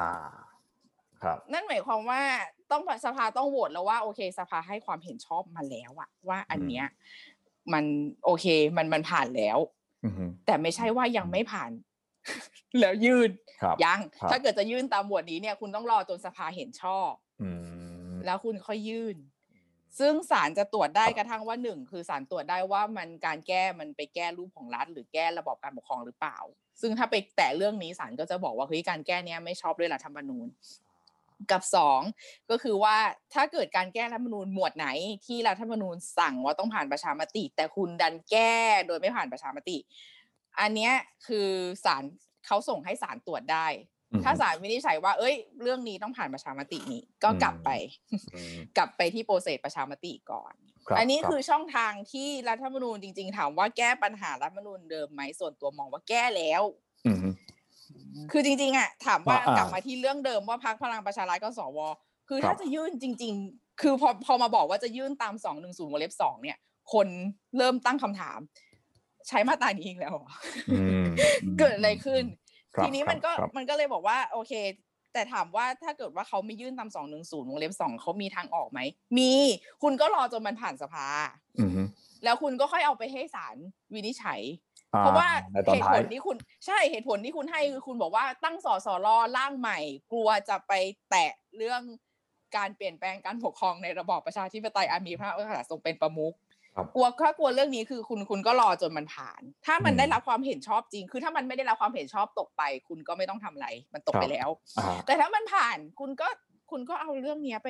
ครับ นั่นหมายความว่าต้องสภาต้องโหวตแล้วว่าโอเค สภาให้ความเห็นชอบมาแล้วอะว่าอันเนี้ยมันโอเคมันมันผ่านแล้วอือฮึแต่ไม่ใช่ว่ายังไม่ผ่าน แล้วยื่นครับยังครับถ้าเกิดจะยื่นตามหมวดนี้เนี่ย คุณต้องรอจนสภาเห็นชอบอืมแล้วคุณค่อยยื่น ซึ่งศาลจะตรวจได้กระทั่งว่าหนึ่งคือศาลตรวจได้ว่ามันการแก้มันไปแก้รูปของรัฐ หรือแก้ระบอบการปกครองหรือเปล่า ซึ่งถ้าไปแตะเรื่องนี้ศาลก็จะบอกว่าเฮ้ยการแก้เนี้ยไม่ชอบด้วยรัฐธรรมนูญ กับสองก็คือว่าถ้าเกิดการแก้รัฐธรรมนูญหมวดไหนที่รัฐธรรมนูญสั่งว่าต้องผ่านประชามติ แต่คุณดันแก้โดยไม่ผ่านประชามติ อันเนี้ยคือศาลเขาส่งให้ศาลตรวจได้อืม ถ้าศาลวินิจฉัยว่า เอ้ย เรื่องนี้ต้องผ่านประชามตินี้ ก็กลับไปอืมกลับไปที่โปรเซสประชามติก่อนครับอันนี้รับคือช่องทางที่รัฐธรรมนูญจริง ๆ ถามว่าแก้ปัญหารัฐธรรมนูญเดิมไหมส่วนตัวมองว่าแก้แล้วอืมคือจริงๆอะถามว่าอ่ากลับมาที่เรื่องเดิมว่าพักพลังประชารัฐกับสวคือครับถ้าจะยื่นจริง ๆ คือพอพอมาบอกว่าจะยื่นตามสองหนึ่งศูนย์วงเล็บสองเนี่ย คนเริ่มตั้งคำถาม ใช้มาตรานี้อีกแล้วเหรออืมเกิดอะไรขึ้นครับ ทีนี้มันก็ครับมันก็เลยบอกว่าโอเค แต่ถามว่าถ้าเกิดว่าเขาไม่ยื่นตามสองหนึ่งศูนย์วงเล็บสองเขามีทางออกไหม มี คุณก็รอจนมันผ่านสภาอืมแล้วคุณก็ค่อยเอาไปให้ศาลวินิจฉัยอ่เพราะว่าในตอนเหตุท้าผยลที่คุณใช่เหตุผลที่คุณให้คือคุณบอกว่าตั้งสสรร่างใหม่ กลัวจะไปแตะเรื่องการเปลี่ยนแปลงการปกครองในระบอบประชาธิปไตยอันมีพระมหากษัตริย์ทรงเป็นประมุขครับ กลัวถ้ากลัวเรื่องนี้คือคุณคุณก็รอจนมันผ่าน ถ้ามันอืมได้รับความเห็นชอบจริง คือถ้ามันไม่ได้รับความเห็นชอบตกไป คุณก็ไม่ต้องทำอะไร มันตกครับไปแล้วอ่าแต่ถ้ามันผ่านคุณก็คุณก็เอาเรื่องเนี้ยไป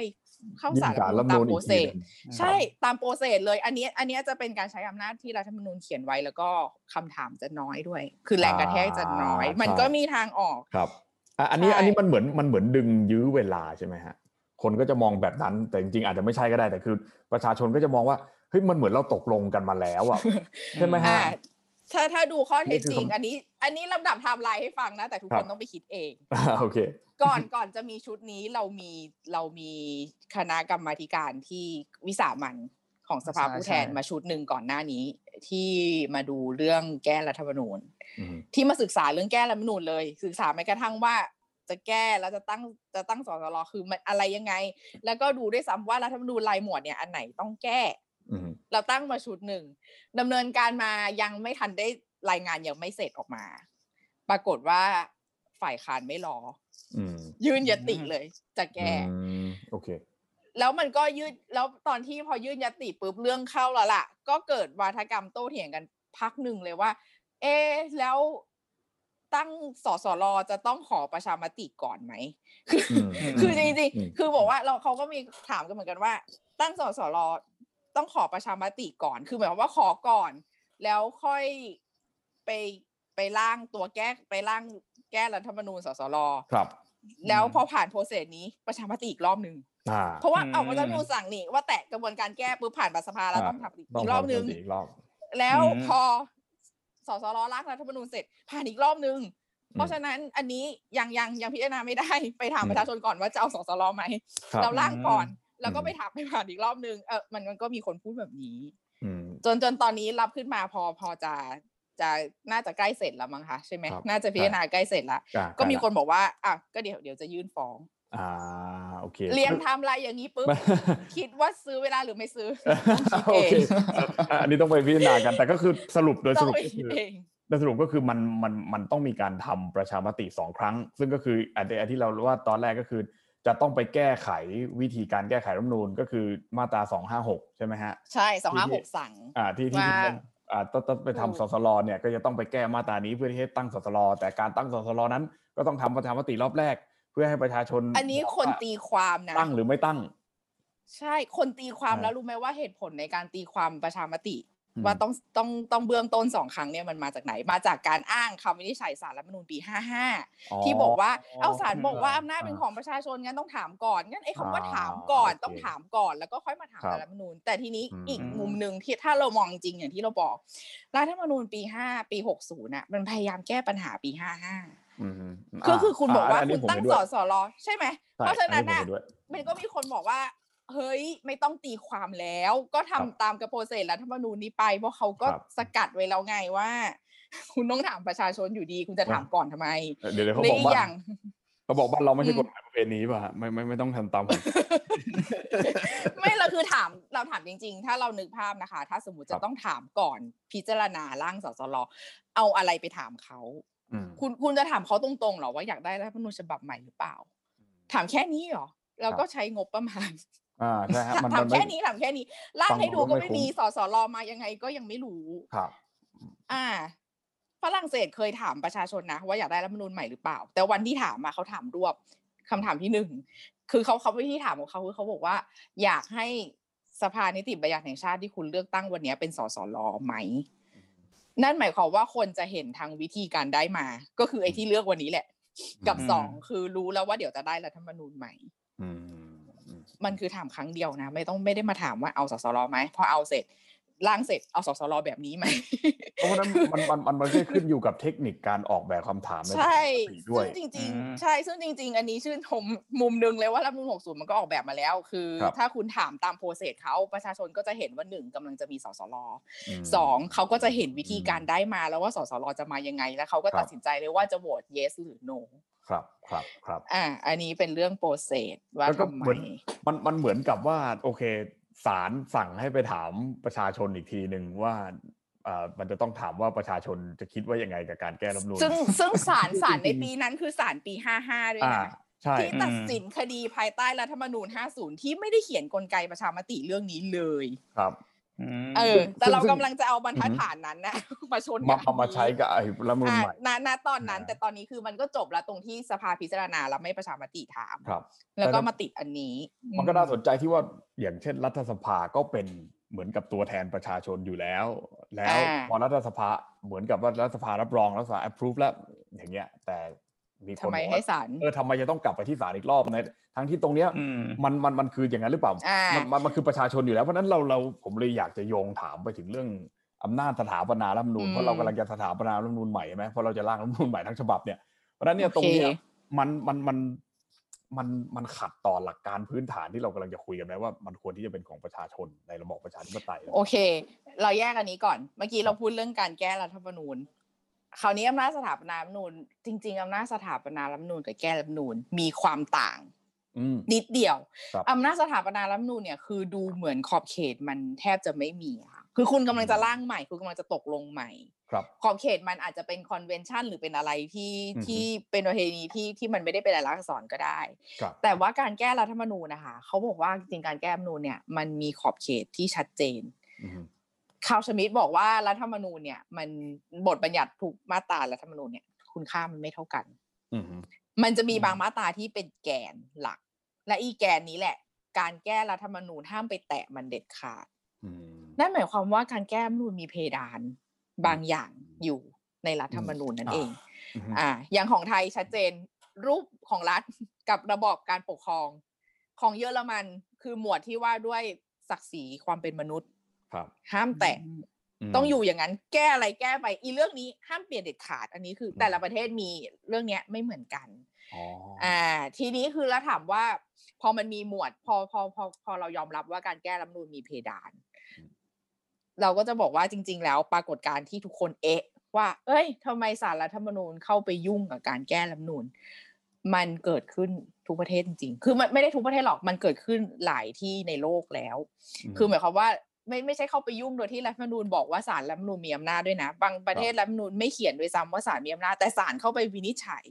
เข้ายื่ศาลรัฐธรธรรรมมนูญตามโปรเซสอีกทีหนึ่งใช่ตาม process เลย อันนี้อันนี้จะเป็นการใช้อำนาจที่รัฐธรรมนูญเขียนไว้แล้วก็คำถามจะน้อยด้วย คือแรงกระแทกจะน้อยอ่ามัมันก็มีทางออกครับอะอันนี้ใช่อันนี้มันเหมือนมันเหมือนดึงยื้อเวลาใช่ไหมฮะคนก็จะมองแบบนั้นแต่จริงๆอาจจะไม่ใช่ก็ได้แต่คือ ประชาชนก็จะมองว่า เฮ้ยมันเหมือนเราตกลงกันมาแล้วอะใช่ไหมฮะอ่าถ้าถ้าดูข้อเท็จจริงนี่คือคำอันนี้ อันนี้ลำดับไทม์ไลน์ให้ฟังนะ แต่ทุกคนครับต้องไปคิดเองอ่าโอเค ก่อนก่อนจะมีชุดนี้เรามีเรามีคณะกรรมาธิการที่วิสามันของสภาใช่ผู้แทนใช่มาชุดหนึ่งก่อนหน้านี้ ที่มาดูเรื่องแก้รัฐธรรมนูญอืมที่มาศึกษาเรื่องแก้รัฐธรรมนูญเลย ศึกษาแม้กระทั่งว่าจะแก้แล้วจะตั้งจะตั้งสสรคือมันอะไรยังไง แล้วก็ดูด้วยซ้ำว่ารัฐธรรมนูญรายหมวดเนี่ยอันไหนต้องแก้อืม เราตั้งมาชุดหนึ่งดำเนินการมายังไม่ทันได้รายงานยังไม่เสร็จออกมา ปรากฏว่าฝ่ายค้านไม่รออืมยื่นยติเลย จะแก้อืมโอเค แล้วมันก็ยื่นแล้วตอนที่พอยื่นยติปุ๊บเรื่องเข้าแล้วล่ะ ก็เกิดวาทกรรมโต้เถียงกันพักหนึ่งเลยว่า เอะแล้วตั้งสสรจะต้องขอประชามติก่อนไหม คืออืมคือจริงอืมๆคือบอกว่าเราเขาก็มีถามกันเหมือนกันว่า ตั้งสสร ต้องขอประชามติก่อน คือหมายความว่าขอก่อน แล้วค่อยไปไปร่างตัวแก้ไปร่างแก้รัฐธรรมนูญสสรครับ แล้วพอผ่านโปรเซสนี้ประชามติอีกรอบหนึ่งอ่าเพราะว่าอืมเอารัฐธรรมนูญสั่งนี่ว่าแตะกระบวนการแก้ปุ๊บผ่านประสภาแล้วต้องทำอีกต้อีกรอบนึงทำอีกรอบแล้วอืมพอสสรร่างรัฐธรรมนูญเสร็จผ่านอีกรอบนึงเพราะฉะนั้นอันนี้ยังยังยังพิจารณาไม่ได้ไปถามอืมประชาชนก่อนว่าจะเอาสสรไหมครับเราร่างก่อน แล้วก็อืมไปถามไปผ่านอีกรอบนึงเออมันมันก็มีคนพูดแบบนี้อืมจนจนตอนนี้รับขึ้นมาพอพอจะจะน่าจะใกล้เสร็จแล้วมั้งคะใช่ไหมครับน่าจะพิจารณาใกล้เสร็จแล้วอะก็มีใล้ละคนบอกว่าอะก็เดี๋ยวเดี๋ยวจะยื่นฟ้องอ่าโอเคเรียงไทม์ไลน์อย่างนี้ปุ๊บมันคิดว่าซื้อเวลาหรือไม่ซื้อโอเคอะอันนี้ต้องไปพิจารณากันแต่ก็คือสรุปโดยต้สองรุปไปก็คิคืดอเองโดยสรุปก็คือมันมันมันต้องมีการทำประชามติสองครั้ง ซึ่งก็คืออันอันที่เรารู้ว่าตอนแรกก็คือ จะต้องไปแก้ไขวิธีการแก้ไขรัฐธรรมนูญก็คือมาตราสองห้าหกใช่ไหมฮะใช่สองห้าหกสั่งอ่าที่ที่ว่าที่อ่าต้องต้องไปถูกทำสสลเนี่ยก็จะต้องไปแก้มาตรานี้เพื่อที่ให้ตั้งสสลแต่การตั้งสสลนั้น ก็ต้องทำประชามติรอบแรก เพื่อให้ประชาชน อันนี้บอกคนว่าตีความนะตั้งหรือไม่ตั้ง ใช่คนตีความอ่าแล้วรู้ไหมว่าเหตุผลในการตีความประชามติอืม ว่าต้องต้องต้องเบื้องต้นสองครั้งเนี่ยมันมาจากไหนมาจากการอ้างคำวินิจฉัยสารรัฐธรรมนูญปี 55 ที่บอกว่าเอาสารบอกว่าอำนาจเป็นของประชาชนงั้นต้องถามก่อนงั้นไอ้คำว่าอ่าถามก่อนโอเคต้องถามก่อนแล้วก็ค่อยมาถามครับสารรัฐธรรมนูญ แต่ทีนี้อืมอีกมุมหนึ่งที่ถ้าเรามองจริงอย่างที่เราบอกรัฐธรรมนูญปี 5 ปี 60น่ะมันพยายามแก้ปัญหาปี 55อืมมคือคือคุณบอกว่าอันคุนี้ณผมตั้งเห็นสด้วยสรใช่ไหมใช่เพราะฉะนั้นอัน่ะผมเห็ด้วยมันก็มีคนบอกว่า เฮ้ยไม่ต้องตีความแล้ว ก็ทำครับตามกระโปรเซสรัฐธรรมนูญนี้ไป เพราะเขาก็ครับสกัดไว้แล้วไงว่า คุณต้องถามประชาชนอยู่ดี คุณจะถามอะก่อนทำไม เดี๋ยวเดี๋ยวเขาและบอกอีกว่าอย่างเขาบอกว่าเราไม่ใช่อืมกฎหมายประเพณีป่ะฮะไม่ไม่ไม่ต้องทำตามผมไม่เราคือถามเราถามจริง ๆ ถ้าเรานึกภาพนะคะ ถ้าสมมติครัจะบต้องถามก่อนพิจารณาร่างสสรเอาอะไรไปถามเขาอืมคุณคุณจะถามเขาตรงๆเหรอว่าอยากได้รัฐธรรมนูญฉบับใหม่หรือเปล่า ถามแค่นี้เหรอแล้วก็ใช้งบประมาณ อ่าใช่ฮะมันถามมันแค่ไม่นี้ถามแค่นี้ร่างฟังให้ดูดูก็ไม่ไม่คุ้มมีสสรมายังไงก็ยังไม่รู้ครับ อ่าฝรั่งเศสเคยถามประชาชนนะว่าอยากได้รัฐธรรมนูญใหม่หรือเปล่า แต่วันที่ถามมาเขาถามรวบคำถามที่หนึ่งคือเขาเขาวิธีถามของเขาคือเขาบอกว่า อยากให้สภานิติบัญญัติแห่งชาติที่คุณเลือกตั้งวันนี้เป็นสสรไหม นั่นหมายความว่าคนจะเห็นทางวิธีการได้มา ก็คือไอ้ที่เลือกวันนี้แหละ กับอืมสองคือรู้แล้วว่าเดี๋ยวจะได้รัฐธรรมนูญใหม่อื มอืมมันคือถามครั้งเดียวนะ ไม่ต้องไม่ได้มาถามว่าเอาสสรไหมพอเอาเสร็จร่างเสร็จเอาสสรแบบนี้ไหมเพราะฉะนั้นมันมันมันมันไม่ได้ขึ้นอยู่กับเทคนิคการออกแบบคำถามในใช่ปกติด้วยซึ่งจริงอืมๆใช่ซึ่งจริง ๆ อันนี้ชื่นชมมุมหนึ่งเลยว่ารัฐธรรมนูญ60มันก็ออกแบบมาแล้ว คือครับถ้าคุณถามตามโปรเซสเขาประชาชนก็จะเห็นว่าหนึ่งกำลังจะมีสสรมสองเขาก็จะเห็นวิธีการได้มาแล้วว่าสสรจะมายังไง แล้วเขาก็ครับตัดสินใจเลยว่าจะโหวต yes หรือ no ครับครับครับอ่าอันนี้เป็นเรื่องโปรเซสว่าแล้วก็ทำไมเหมือนมันมันเหมือนกับว่าโอเคศาลสั่งให้ไปถามประชาชนอีกทีหนึ่งว่าอ่ามันจะต้องถามว่าประชาชนจะคิดว่ายังไงกับการแก้รัฐธรรมนูญซึ่งซึ่งศาลศาลในจริงๆปีนั้นคือศาลปี55ด้วยอ่านะใช่ที่ตัดสินคดีภายใต้รัฐธรรมนูญ 50 ที่ไม่ได้เขียนกลไกประชามติเรื่องนี้เลย ครับอืม เออ แต่ซึ่งเราซึ่งกำลังจะเอาบรรทัดอือหือฐานนั้นนะมาชนมากับเอามาใช้กับไอ้รัฐธรรมนูญอ่าใหม่ณณตอนนั้นอ่าแต่ตอนนี้คือมันก็จบแล้วตรงที่สภาพิจารณาแล้วไม่ประชามติถามครับ แล้วก็แต่มาติดอันนี้ มันก็น่าสอืนใจที่ว่าอย่างเช่น รัฐสภาก็เป็นเหมือนกับตัวแทนประชาชนอยู่แล้ว แล้วพอรัฐสภาเหมือนกับว่ารัฐสภารับรองรัฐสภา approve แล้วอย่างเงี้ย แต่ มีคทำนไมบอกให้ว่าศาลเออทำไมจะต้องกลับไปที่ศาลอีกรอบนะทั้งที่ตรงเนี้ยอืมมันมันมันคืออย่างนั้นหรือเปล่าอ่ามันมันมันคือประชาชนอยู่แล้วเพราะฉะนั้นเราเราผมเลยอยากจะโยงถามไปถึงเรื่องอำนาจสถาปนารัฐธรรมนูญอืมเพราะเรากำลังจะสถาปนารัฐธรรมนูญใหม่ใช่ไหมเพราะเราจะร่างรัฐธรรมนูญใหม่ทั้งฉบับเนี่ยเพราะฉะนั้นเนี่ยโอเคตรงเนี้ยมันมันมันมันมันขัดต่อหลักการพื้นฐานที่เรากำลังจะคุยกันไหมว่ามันควรที่จะเป็นของประชาชนในระบอบประชาธิปไตย โอเค เราแยกอันนี้ก่อน เมื่อกี้เราพูดเรื่องการแก้รัฐธรรมนูญ คราวนี้อำนาจสถาปนารัฐธรรมนูญจริง ๆอำนาจสถาปนารัฐธรรมนูญกับแก้รัฐธรรมนูญมีความต่างอืมนิดเดียวครับอำนาจสถาปนารัฐธรรมนูญเนี่ยคือดูเหมือนขอบเขตมันแทบจะไม่มีอะค่ะคือคุณกำลังจะร่างใหม่ คุณกำลังจะตกลงใหม่ครับขอบเขตมันอาจจะเป็น convention หรือเป็นอะไรที่อือฮึที่เป็นประเพณีที่ที่มันไม่ได้เป็นลายลักษณ์อักษรก็ได้ครับแต่ว่าการแก้รัฐธรรมนูญนะคะเขาบอกว่าจริงๆการแก้รัฐธรรมนูญเนี่ยมันมีขอบเขตที่ชัดเจนอืม คาร์ลชมิดบอกว่ารัฐธรรมนูญเนี่ย มันบทบัญญัติทุกมาตรารัฐธรรมนูญเนี่ย คุณค่ามันไม่เท่ากันอืมมันจะมีอืมบางมาตราที่เป็นแกนหลัก และอีแกนนี้แหละ การแก้รัฐธรรมนูญห้ามไปแตะมันเด็ดขาดอืมนั่นหมายความว่าการแก้รัฐธรรมนูญมีเพดานบางอย่างอยู่ในรัฐธรรมนูญนั่นเองอืมอ่า อย่างของไทยชัดเจนรูปของรัฐกับระบอบการปกครอง ของเยอรมันคือหมวดที่ว่าด้วยศักดิ์ศรีความเป็นมนุษย์ ครับ ห้ามแตะมต้องอยู่อย่างนั้นแก้อะไรแก้ไป อีเรื่องนี้ห้ามเปลี่ยนเด็ดขาด อันนี้คืออืมแต่ละประเทศมีเรื่องเนี้ยไม่เหมือนกันอ๋ออ่า ทีนี้คือแล้วถามว่า พอมันมีหมวด พอพอพอพอเรายอมรับว่าการแก้รัฐธรรมนูญมีเพดาน เราก็จะบอกว่าจริง ๆ แล้วปรากฏการณ์ที่ทุกคนเอะว่า เอ้ยทำไมสารรัฐธรรมนูญเข้าไปยุ่งกับการแก้รัฐธรรมนูญมันเกิดขึ้นทุกประเทศจริงๆ คือมันไม่ได้ทุกประเทศหรอก มันเกิดขึ้นหลายที่ในโลกแล้ว คือหมายความว่า ไม่ไม่ใช่เข้าไปยุ่งโดยที่รัฐธรรมนูญบอกว่าศาลรัฐธรรมนูญมีอำนาจด้วยนะ บางประเทศรัฐธรรมนูญไม่เขียนด้วยซ้ำว่าศาลมีอำนาจแต่ศาลเข้าไปวินิจฉัย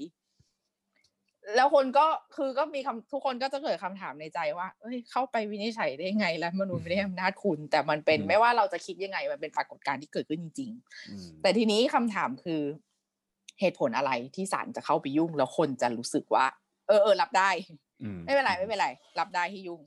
แล้วคนก็คือก็มีคำทุกคนก็จะเกิดคำถามในใจว่า เอ้ย เข้าไปวินิจฉัยได้ไงแล้วรัฐธรรมนูญไม่ได้อำนาจคุณ แต่มันเป็นอืมไม่ว่าเราจะคิดยังไงมันเป็นปรากฏการณ์ที่เกิดขึ้นจริงอืมๆแต่ทีนี้คำถามคือเหตุผลอะไรที่ศาลจะเข้าไปยุ่งแล้วคนจะรู้สึกว่า เออเออรับได้อืม ไม่เป็นไรไม่เป็นไร รับได้ที่ยุ่ง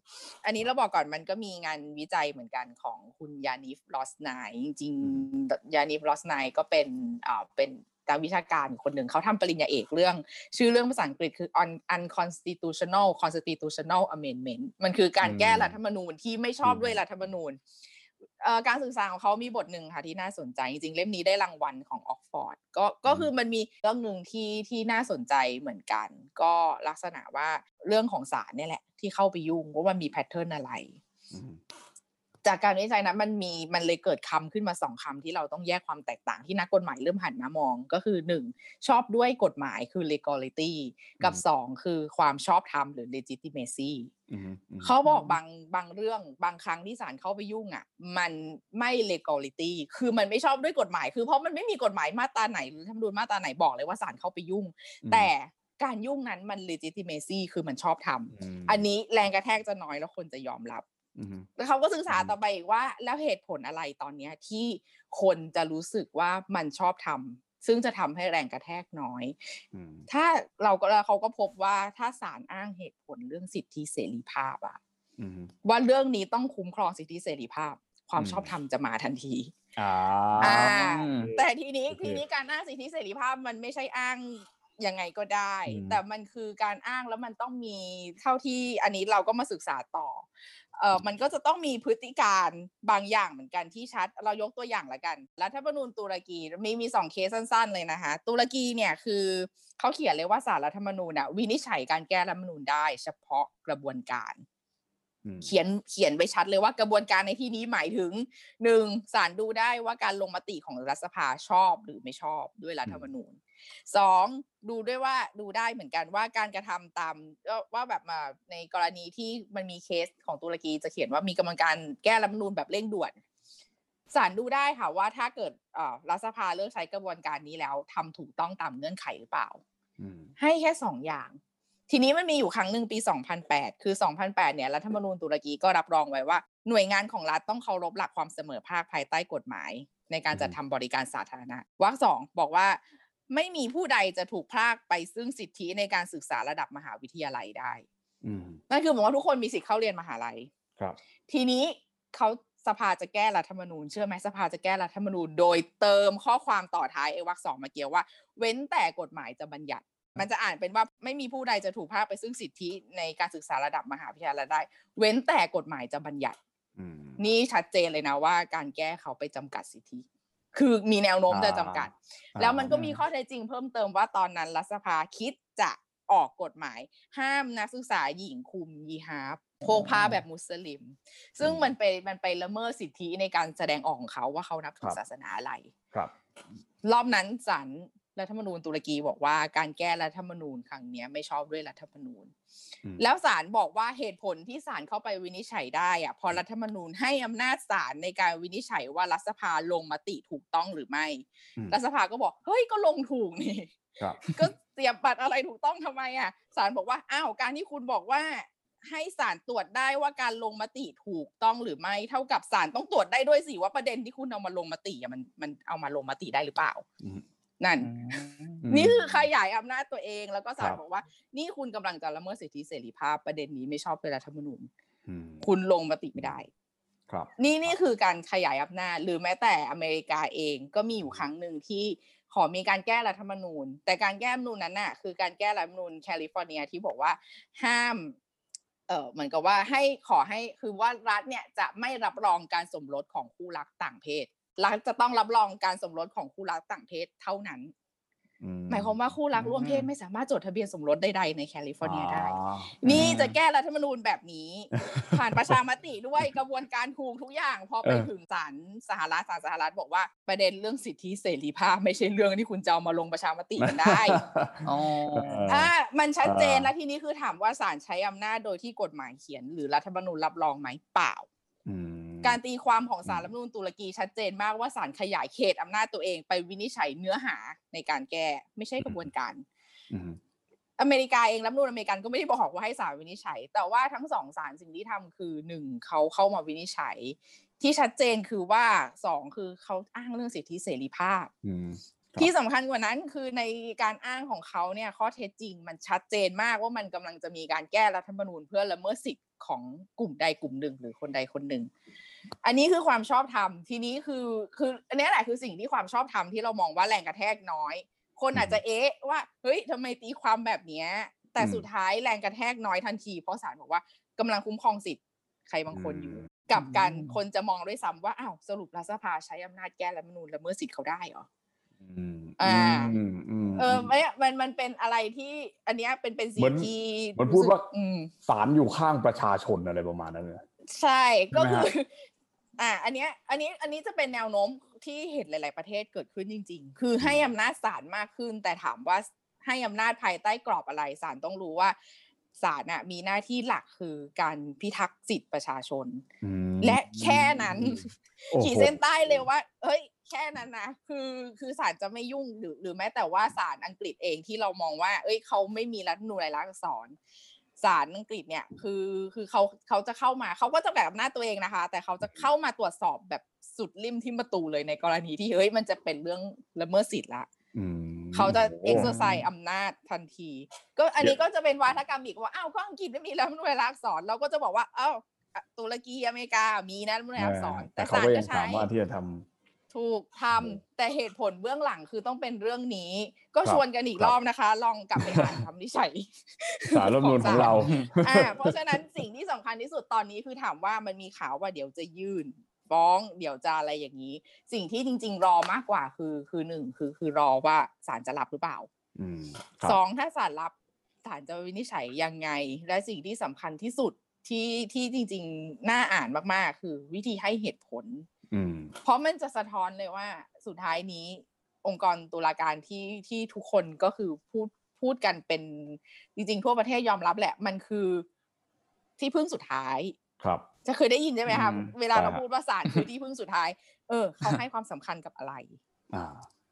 อันนี้เราบอกก่อนมันก็มีงานวิจัยเหมือนกันของคุณ Yaniv Roznai จริงๆ Yaniv Roznai ก็เป็นอ่าเป็นนักวิชาการคนหนึ่งเขาทำปริญญาเอกเรื่อง ชื่อเรื่องภาษาอังกฤษคือ on unconstitutional constitutional amendment มันคือการแก้อืมรัฐธรรมนูญที่ไม่ชอบอืมด้วยรัฐธรรมนูญเอ่อ การศึกษาของเขามีบทหนึ่งค่ะที่น่าสนใจ จริงๆ เล่มนี้ได้รางวัลของออกฟอร์ดก็ก็คือมันมีเรื่องหนึ่งที่ที่น่าสนใจเหมือนกัน ก็ลักษณะว่าเรื่องของศาลเนี่ยแหละ ที่เข้าไปยุ่งว่ามันมี pattern อะไรอืม จากการวิจัยนั้นมันมีมันเลยเกิดคำขึ้นมาสองคำที่เราต้องแยกความแตกต่างที่นักกฎหมายเริ่มหันมามองก็คือหนึ่งชอบด้วยกฎหมายคือ legality กับอืมสองคือความชอบธรรมหรือ legitimacy อืมอืมเขาบอกบางบางเรื่องบางครั้งที่ศาลเข้าไปยุ่งอะ มันไม่ legality คือมันไม่ชอบด้วยกฎหมาย คือเพราะมันไม่มีกฎหมายมาตราไหน หรือธรรมนูญมาตราไหนบอกเลยว่าศาลเข้าไปยุ่ง แต่การยุ่งนั้นมัน legitimacy คือมันชอบทำมอันนี้แรงกระแทกจะน้อยแล้วคนจะยอมรับอืม แล้วเขาก็ศึกษาอืมต่อไปอีกว่า แล้วเหตุผลอะไรตอนเนี้ยที่คนจะรู้สึกว่ามันชอบทำซึ่งจะทำให้แรงกระแทกน้อยอืมถ้าเราก็แล้วเขาก็พบว่าถ้าศาลอ้างเหตุผลเรื่องสิทธิเสรีภาพอะอืมว่าเรื่องนี้ต้องคุ้มครองสิทธิเสรีภาพ ความอืมชอบธรรมจะมาทันทีอ่าอ่าอืมแต่ทีนี้โอเคทีนี้การอ้างสิทธิเสรีภาพมันไม่ใช่อ้าง ยังไงก็ได้อืมแต่มันคือการอ้างแล้วมันต้องมีเท่าที่อันนี้เราก็มาศึกษาต่อเออมันก็จะต้องมีพฤติการบางอย่างเหมือนกันที่ชัด เรายกตัวอย่างละกัน รัฐธรรมนูญตุรกีมีมีสองเคสสั้น ๆ เลยนะคะตุรกีเนี่ยคือเขาเขียนเลยว่าสารรัฐธรรมนูญน่ะวินิจฉัยการแก้รัฐธรรมนูญได้ เฉพาะกระบวนการอืมเขียนเขียนไปชัดเลยว่ากระบวนการในที่นี้หมายถึงหนึ่งศาลดูได้ว่าการลงมติของรัฐสภาชอบหรือไม่ชอบด้วยรัฐธรรมนูญ สองดูด้วยว่าดูได้เหมือนกันว่าการกระทำตามก็ว่าแบบมาในกรณีที่มันมีเคสของตุรกีจะเขียนว่ามีกระบวนการแก้รัฐธรรมนูญแบบเร่งด่วนศาลดูได้ค่ะว่าถ้าเกิดเอ่อรัฐสภาเลือกใช้กระบวนการนี้แล้วทำถูกต้องตามเงื่อนไขหรือเปล่าอืมให้แค่สองอย่าง ทีนี้มันมีอยู่ครั้งหนึ่งปี 2008 คือ 2008 เนี่ยรัฐธรรมนูญตุรกีก็รับรองไว้ว่า หน่วยงานของรัฐต้องเคารพหลักความเสมอภาคภายใต้กฎหมาย ในการจัดทำบริการสาธารณะวรรคสองบอกว่า ไม่มีผู้ใดจะถูกพรากไปซึ่งสิทธิในการศึกษาระดับมหาวิทยาลัยได้อืมนั่นคือหมายว่าทุกคนมีสิทธิ์เข้าเรียนมหาลัยครับ ทีนี้เขาสภาจะแก้รัฐธรรมนูญเชื่อไหมสภาจะแก้รัฐธรรมนูญโดยเติมข้อความต่อท้ายไอ้วรรคสองมาเกี่ยวว่า เว้นแต่กฎหมายจะบัญญัติ มันจะอ่านเป็นว่าไม่มีผู้ใดจะถูกพรากไปซึ่งสิทธิในการศึกษาระดับมหาวิทยาลัยได้ เว้นแต่กฎหมายจะบัญญัติอืมนี่ชัดเจนเลยนะว่า การแก้เขาไปจำกัดสิทธิ คือมีแนวโน้มจะจำกัดอ่าแล้วมันก็มีข้อเท็จจริงเพิ่มเติมว่าตอนนั้นรัฐสภาคิดจะออกกฎหมาย ห้ามนักศึกษาหญิงคุมยีฮาบโพกผ้าแบบมุสลิม ซึ่งมันไปมันไปละเมิดสิทธิในการแสดงออกของเขาว่าเขานับถือศาสนาอะไรครับ รอบนั้นศาล รัฐธรรมนูญตุรกีบอกว่าการแก้รัฐธรรมนูญครั้งเนี้ยไม่ชอบด้วยรัฐธรรมนูญอืมแล้วศาลบอกว่าเหตุผลที่ศาลเข้าไปวินิจฉัยได้อะพอรัฐธรรมนูญให้อำนาจศาลในการวินิจฉัยว่ารัฐสภาลงมติถูกต้องหรือไม่อืมรัฐสภาก็บอกเฮ้ยก็ลงถูกนี่ครับก็เสียบบัตรอะไรถูกต้องทำไมอะศาลบอกว่าอ้าวการที่คุณบอกว่าให้ศาลตรวจได้ว่าการลงมติถูกต้องหรือไม่ เท่ากับศาลต้องตรวจได้ด้วยสิว่าประเด็นที่คุณเอามาลงมติอะมันมันเอามาลงมติได้หรือเปล่าอืม นั่นอืมนี่คือขยายอำนาจตัวเองแล้วก็ศาลครับบอกว่า นี่คุณกำลังจะละเมิดสิทธิเสรีภาพประเด็นนี้ไม่ชอบด้วยรัฐธรรมนูญอืมคุณลงมติไม่ได้ ครับ นี่นี่คือการขยายอำนาจหรือแม้แต่อเมริกาเองก็มีอยู่ครั้งหนึ่งที่ขอมีการแก้รัฐธรรมนูญ แต่การแก้รัฐธรรมนูญนั้นน่ะคือการแก้รัฐธรรมนูญแคลิฟอร์เนียที่บอกว่าห้ามเออเหมือนกับว่าให้ขอให้คือว่ารัฐเนี่ยจะไม่รับรองการสมรสของคู่รักต่างเพศ รัฐจะต้องรับรองการสมรสของคู่รักต่างเพศเท่านั้นอืหมายความว่าคู่รักร่วมเพศอืมไม่สามารถจดทะเบียนสมรสใดๆในแคลิฟอร์เนียได้อ่านี่จะแก้รัฐธรรมนูญแบบนี้ ผ่านประชามติด้วยกระบวนการถูกทุกอย่าง พอไปเออถึงศาลสหรัฐศาลสหรัฐบอกว่าประเด็นเรื่องสิทธิเสรีภาพ ไม่ใช่เรื่องที่คุณจะเอามาลงประชามติกันได้อ๋ออ่ามันชัดเจนเออแล้วทีนี้คือถามว่าศาลใช้อำนาจโดยที่กฎหมายเขียน หรือรัฐธรรมนูญรับรองไหมเปล่าอืม การตีความของศาลอืมรัฐธรรมนูญตุรกีชัดเจนมากว่าศาลขยายเขตอำนาจตัวเองไปวินิจฉัยเนื้อหาในการแก้ไม่ใช่กระบวนการอืมอเมริกาเองรัฐธรรมนูญอเมริกันก็ไม่ได้บอกว่าให้ศาลวินิจฉัย แต่ว่าทั้งสองศาลสิ่งที่ทำคือหนึ่งเขาเข้ามาวินิจฉัย ที่ชัดเจนคือว่าสองคือเขาอ้างเรื่องสิทธิเสรีภาพอืมครับที่สำคัญกว่านั้นคือในการอ้างของเขาเนี่ยข้อเท็จจริงมันชัดเจนมากว่ามันกำลังจะมีการแก้รัฐธรรมนูญเพื่อละเมิดสิทธิ์ของกลุ่มใดกลุ่มหนึ่ง หรือคนใดคนหนึ่ง อันนี้คือความชอบธรรมทีนี้คือคืออันนี้แหละคือสิ่งที่ความชอบธรรมที่เรามองว่าแรงกระแทกน้อย คนอาจจะเอ๊ะว่าเฮ้ยทำไมตีความแบบเนี้ย แต่อืมสุดท้ายแรงกระแทกน้อยทันที เพราะศาลบอกว่ากำลังคุ้มครองสิทธิ์ใครบางคนอยู่อืมกลับกันอืมคนจะมองด้วยซ้ำว่าอ้าวสรุปรัฐสภาใช้อำนาจแก้รัฐธรรมนูญละเมิดสิทธิ์เขาได้เหรออืมอ่าอืมอืมเออไม่มันมันเป็นอะไรที่อันเนี้ยเป็นเป็นสิ่เหมืงอนที่เหมือนพูดว่ารู้สึกอืมศาลอยู่ข้างประชาชนอะไรประมาณนั้นเลยใช่ก็ใช่ไหมคือฮะ อ่าอันเนี้ยอันนี้อันนี้จะเป็นแนวโน้มที่เห็นหลาย ๆ ประเทศเกิดขึ้นจริง ๆ คือให้อำนาจศาลมากขึ้น แต่ถามว่าให้อำนาจภายใต้กรอบอะไรศาลต้องรู้ว่าศาลน่ะมีหน้าที่หลักคือการพิทักษ์สิทธิประชาชนอืมและแค่นั้นโอ้โหขีดเส้นใต้เลยว่าเฮ้ย แค่นั้นนะคือคือศาลจะไม่ยุ่งหรือหรือแม้แต่ว่าศาลอังกฤษเองที่เรามองว่า เอ้ยเขาไม่มีรัฐธรรมนูญรายลักษณ์อักษร ศาลอังกฤษเนี่ยคือคือเขาเขาจะเข้ามาเขาก็จะแบบอำนาจตัวเองนะคะ แต่เขาจะเข้ามาตรวจสอบแบบสุดริมที่ประตูเลยในกรณีที่เฮ้ยมันจะเป็นเรื่องละเมิดสิทธิ์ละอืมเขาจะโอ้ exercise อำนาจทันที ก็อันนี้ก็จะเป็นวาทกรรมอีกว่าอ้าวก็อังกฤษไม่มีรัฐธรรมนูญรายลักษณ์อักษรเราก็จะบอกว่าอ้าวอะตุรกีอเมริกามีนะรัฐธรรมนูญรายลักษณ์อักษรแต่แต่เขาศาลก็ก็ยังใช้สามารถที่จะทำ ถูกทำแต่เหตุผลเบื้องหลังคือต้องเป็นเรื่องนี้ ก็ครับชวนกันอีกครับรอบนะคะ ลองกลับไปอ่านคำวิจัยสารรัฐธรรมนูญของเราอ่าเพราะฉะนั้นสิ่งที่สำคัญที่สุดตอนนี้คือถามว่ามันมีข่าวว่าเดี๋ยวจะยื่นฟ้องเดี๋ยวจะอะไรอย่างนี้ สิ่งที่จริง ๆ รอมากกว่าคือคือหนึ่งคือคือรอว่าศาลจะรับหรือเปล่าอืมครับสองถ้าศาลรับศาลจะวินิจฉัยยังไง และสิ่งที่สำคัญที่สุดที่ที่จริง ๆ น่าอ่านมากๆ คือวิธีให้เหตุผลอืม เพราะมันจะสะท้อนเลยว่า สุดท้ายนี้ องค์กรตุลาการที่ที่ทุกคนก็คือพูดพูดกันเป็นจริงๆทั่วประเทศยอมรับแหละ มันคือที่พึ่งสุดท้ายครับ จะเคยได้ยินใช่ไหมคะอืมเวลาเราใช่ฮะพูดว่าศาลคือที่พึ่งสุดท้าย เออ เขาให้ความสำคัญกับอะไร อ่า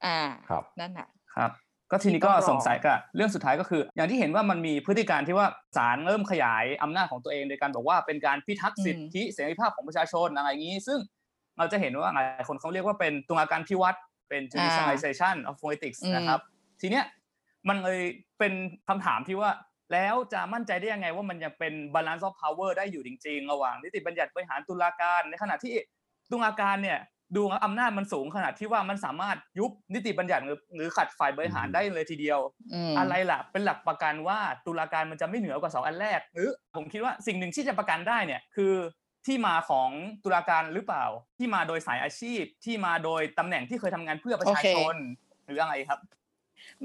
อ่าครับนั่นน่ะครับ ก็ทีนี้ก็ที่ต้องรอสงสัยกับเรื่องสุดท้ายก็คือ อย่างที่เห็นว่ามันมีพฤติการที่ว่าศาลเริ่มขยายอำนาจของตัวเองโดยการบอกว่าเป็นการพิทักษ์สิทธิเสรีภาพของประชาชนอะไรอย่างนี้ ซึ่ง เราจะเห็นว่าหลายคนเขาเรียกว่าเป็นตุลาการพิวัตรเป็น judicialization of politics อืมนะครับ ทีเนี้ยมันเลยเป็นคำถามที่ว่าแล้วจะมั่นใจได้ยังไงว่ามันยังเป็น balance of power ได้อยู่จริง ๆ ระหว่างนิติบัญญัติบริหารตุลาการ ในขณะที่ตุลาการเนี่ยดูแล้วอำนาจมันสูงขนาดที่ว่ามันสามารถยุบนิติบัญญัติหรือหรือขัดฝ่ายบริหารได้เลยทีเดียวอืมอะไรล่ะเป็นหลักประกันว่าตุลาการมันจะไม่เหนือกว่าสองอันแรก หรือผมคิดว่าสิ่งหนึ่งที่จะประกันได้เนี่ยคือ ที่มาของตุลาการหรือเปล่า ที่มาโดยสายอาชีพที่มาโดยตำแหน่งที่เคยทำงานเพื่อประชาชนหรืออะไรครับ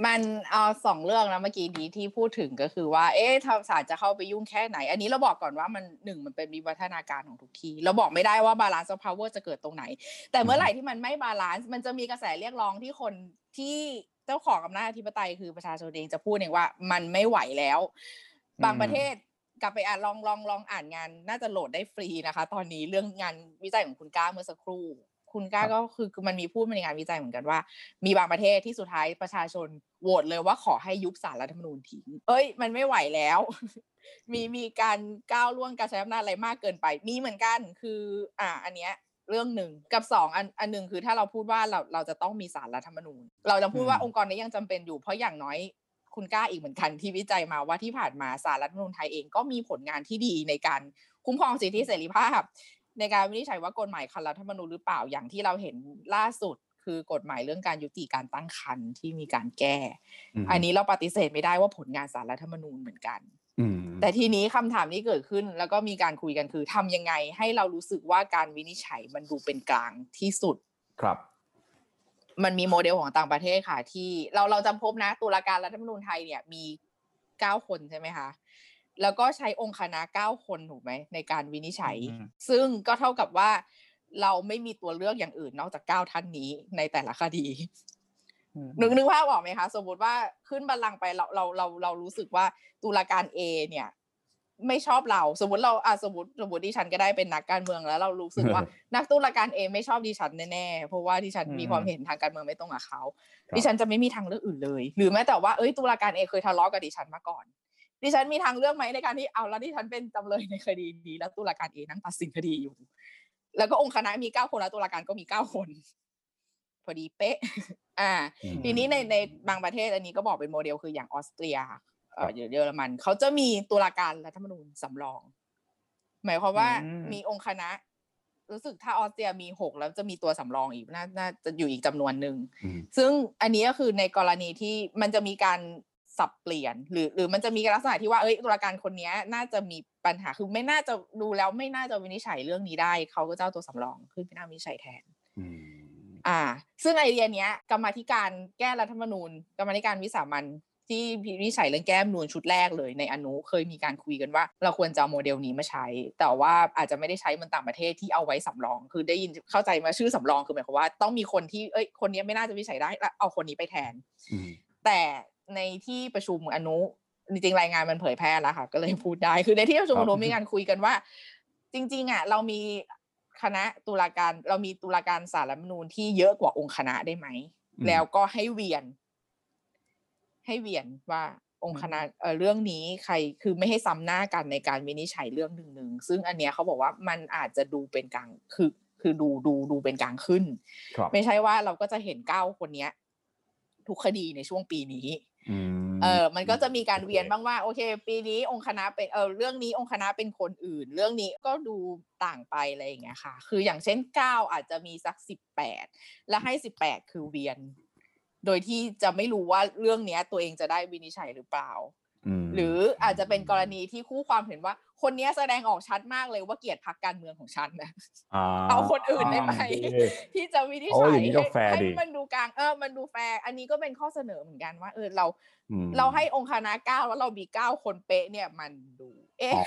มันเอาสองเรื่องนะเมื่อกี้นี้ที่พูดถึงก็คือว่า เอ๊ะถ้าศาลจะเข้าไปยุ่งแค่ไหน อันนี้เราบอกก่อนว่ามันหนึ่งมันเป็นวิวัฒนาการของทุกที่เราบอกไม่ได้ว่าบาลานซ์ of power จะเกิดตรงไหน แต่เมื่อไหร่ที่มันไม่ balance มันจะมีกระแสเรียกร้องที่คนที่เจ้าของอำนาจอธิปไตยคือประชาชนเองจะพูดเองว่ามันไม่ไหวแล้ว บางอืมประเทศ กลับไปอ่านลองลองลองอ่านงาน น่าจะโหลดได้ฟรีนะคะ ตอนนี้เรื่องงานวิจัยของคุณก้าเมื่อสักครู่ คุณก้าก็คือคือมันมีพูดมาในงานวิจัยเหมือนกันว่า มีบางประเทศที่สุดท้ายประชาชนโหวตเลยว่าขอให้ยุบศาลรัฐธรรมนูญทิ้งเอ้ย มันไม่ไหวแล้ว มีมีการก้าวล่วงการใช้อำนาจอะไรมากเกินไป มีเหมือนกันคือ อ่า อันเนี้ยเรื่องหนึ่งกับสองอันอันหนึ่งคือถ้าเราพูดว่าเราเราจะต้องมีสารรัฐธรรมนูญ เราจะพูดว่าอืมองค์กรนี้ยังจำเป็นอยู่เพราะอย่างน้อย คุณกล้าอีกเหมือนกันที่วิจัยมาว่าที่ผ่านมาสารรัฐธรรมนูญไทยเองก็มีผลงานที่ดีในการคุ้มครองสิทธิเสรีภาพ ในการวินิจฉัยว่ากฎหมายขัดรัฐธรรมนูญหรือเปล่าอย่างที่เราเห็นล่าสุดคือกฎหมายเรื่องการยุติการตั้งครรภ์ที่มีการแก้มอันนี้เราปฏิเสธไม่ได้ว่าผลงานสารรัฐธรรมนูญเหมือนกันอืมแต่ทีนี้คำถามที่เกิดขึ้นแล้วก็มีการคุยกันคือทำยังไงให้เรารู้สึกว่าการวินิจฉัยมันดูเป็นกลางที่สุดครับ มันมีโมเดลของต่างประเทศค่ะ ที่เราเราจำพบนะ ตุลาการรัฐธรรมนูญไทยเนี่ยมีเก้าคนใช่ไหมคะแล้วก็ใช้องค์คณะเก้าคนถูกไหมในการวินิจฉัยอืมซึ่งก็เท่ากับว่าเราไม่มีตัวเลือกอย่างอื่นนอกจากเก้าท่านนี้ในแต่ละคดีนึกนึกภาพออกไหมคะ สมมติว่าขึ้นบัลลังก์ไปเราเราเราเรารู้สึกว่าตุลาการ A เนี่ย ไม่ชอบเรา สมมติเราอะสมมติสมมติดิฉันก็ได้เป็นนักการเมืองแล้ว เรารู้สึกว่านักตุลาการเองไม่ชอบดิฉันแน่ๆเพราะว่าดิฉันอืมมีความเห็นทางการเมืองไม่ตรงกับเขาครับดิฉันจะไม่มีทางเลือกอื่นเลย หรือแม้แต่ว่าเอ้ยตุลาการเองเคยทะเลาะกับดิฉันมาก่อน ดิฉันมีทางเลือกไหมในการที่เอาแล้วดิฉันเป็นจำเลยในคดีนี้แล้วตุลาการเองนั่งตัดสินคดีอยู่ แล้วก็องค์คณะมีเก้าคนแล้วตุลาการก็มีเก้าคนพอดีเป๊ะ อ่าอืมทีนี้ในในบางประเทศอันนี้ก็บอกเป็นโมเดลคืออย่างออสเตรีย เอ่อเยอรมันเขาจะมีตุลาการรัฐธรรมนูญสำรอง หมายความว่าอืมมีองค์คณะ รู้สึกถ้าออสเตรียมีหกแล้วจะมีตัวสำรองอีกน่าน่าจะอยู่อีกจำนวนหนึ่งอืมซึ่งอันนี้ก็คือในกรณีที่มันจะมีการสับเปลี่ยน หรือ หรือมันจะมีลักษณะที่ว่าเอ้ยตุลาการคนเนี้ยน่าจะมีปัญหาคือไม่น่าจะดูแล้วไม่น่าจะวินิจฉัยเรื่องนี้ได้เขาก็จะเอาตัวสำรองขึ้นไปนั่งวินิจฉัยแทนอืมอ่า ซึ่งไอเดียเนี้ยกรรมาธิการแก้รัฐธรรมนูญกรรมาธิการวิสามัน ที่วินิจฉัยเรื่องแก้รัฐธรรมนูญชุดแรกเลยในอนุเคยมีการคุยกันว่า เราควรจะเอาโมเดลนี้มาใช้ แต่ว่าอาจจะไม่ได้ใช้เหมันต่างประเทศที่เอาไว้สำรอง คือได้ยินเข้าใจมาชื่อสำรองคือหมายความว่าต้องมีคนที่เอ้ยคนเนี้ยไม่น่าจะวินิจฉัยได้แล้วเอาคนนี้ไปแทนอืมแต่ในที่ประชุมอนุจริงๆรายงานมันเผยแพร่แล้วค่ะ ก็เลยพูดได้คือในที่ประชุมครัอบนุมีการคุยกันว่า จริง ๆอะเรามีคณะตุลาการเรามีตุลาการสารรัฐธรรมนูญที่เยอะกว่าองค์คณะได้ไหมแล้วก็ให้เวียน ให้เวียนว่าองค์คณะเอ่อเรื่องนี้ใครคือไม่ให้ซ้ำหน้ากันในการวินิจฉัยเรื่องหนึ่งหนึ่งซึ่งอันเนี้ยเขาบอกว่ามันอาจจะดูเป็นกลางคือคือดูดูดูเป็นกลางขึ้นครับไม่ใช่ว่าเราก็จะเห็นเก้าคนเนี้ย ทุกคดีในช่วงปีนี้อืมเออมันก็จะมีการโอเคเวียนบ้างว่าโอเค ปีนี้องค์คณะเป็นเออเรื่องนี้องค์คณะเป็นคนอื่น เรื่องนี้ก็ดูต่างไปอะไรอย่างเงี้ยค่ะ คืออย่างเช่นเก้าอาจจะมีสักสิบแปดและให้สิบแปดคือเวียน โดยที่จะไม่รู้ว่าเรื่องเนี้ย ตัวเองจะได้วินิจฉัยหรือเปล่ามหรืออาจจะเป็นกรณีที่คู่ความเห็นว่า คนเนี้ยแสดงออกชัดมากเลยว่าเกลียดพรรคการเมืองของฉันนะเอาคนอื่นได้ไหมโอเคที่จะวินิจโอ้ฉัยอยย่างนี้ก็แฟร์ให้ดีมันดูกลางเออมันดูแฟร์อันนี้ก็เป็นข้อเสนอเหมือนกันว่า เออเราอืมเราให้องค์คณะเก้าแล้วเรามีเก้าคนเป๊ะเนี่ยมันดู เอ๊ะอ๋อ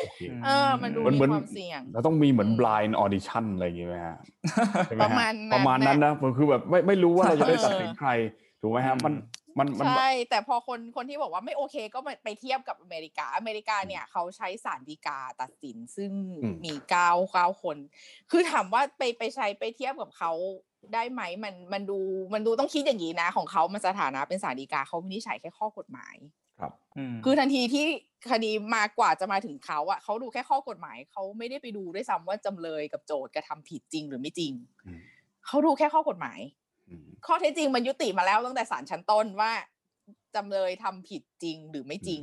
โอเคเออ มันดูมันมีเหมือนความเสี่ยงเราต้องมีเหมือนอืม blind audition อะไรอย่างงี้ไหมฮะใช่ไหมประฮะมาณนั้นประมาณนั้นน่ะนะคือแบบไม่ไม่รู้ว่าเราจะได้เออตัดสินใครถูกไหมฮะมันมันมันใช่แต่พอคนคนที่บอกว่าไม่โอเคก็ไปไปเทียบกับอเมริกา อเมริกาเนี่ยเขาใช้ศาลฎีกาตัดสินซึ่งอืมมีเก้าเก้าคน คือถามว่าไปไปใช้ไปเทียบกับเขาได้ไหมมันมันดูมันดูต้องคิดอย่างนี้นะ ของเขามันสถานะเป็นศาลฎีกาเขาวินิจฉัยแค่ข้อกฎหมาย ครับมคือทันทีที่คดีมากว่าจะมาถึงเขาอะเขาดูแค่ข้อกฎหมายเขาไม่ได้ไปดูด้วยซ้ำว่าจำเลยกับโจทย์กระทำผิดจริงหรือไม่จริงอืมเขาดูแค่ข้อกฎหมายอืมข้อเท็จจริงมันยุติมาแล้วตั้งแต่ศาลชั้นต้นว่าจำเลยทำผิดจริงหรือไม่จริง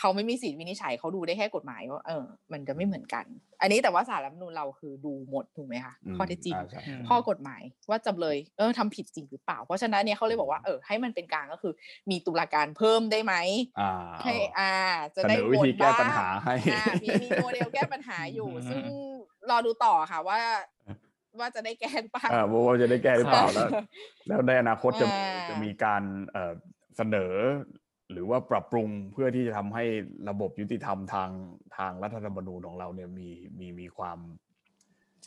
เขาไม่มีสิทธิ์วินิจฉัยเขาดูได้แค่กฎหมายว่าเออ มันจะไม่เหมือนกัน อันนี้แต่ว่าสารรัฐธรรมนูญเราคือดูหมดถูกไหมคะอืมข้อเท็จจริงอ่าใช่อืมข้อกฎหมายว่าจำเลยเออทำผิดจริงหรือเปล่า เพราะฉะนั้นเนี่ยเขาเลยบอกว่าเออให้มันเป็นกลางก็คือ มีตุลาการเพิ่มได้ไหมอ่าให้อ่า จะเสได้นอวิธีโหวตแก้บ้งปัญหาให้อ่ามีมีโมเดลแก้ปัญหาอยู่อืมซึ่งรอดูต่อค่ะว่าว่าจะได้แก้หรือเปล่าอ่าว่าจะได้แก้หรือเปล่าแล้ว แล้วในอนาคตจะอ่าจะมีการเอ่อเสนอ หรือว่าปรับปรุงเพื่อที่จะทำให้ระบบยุติธรรมทางทางรัฐธรรมนูญของเราเนี่ยมีมีมีความ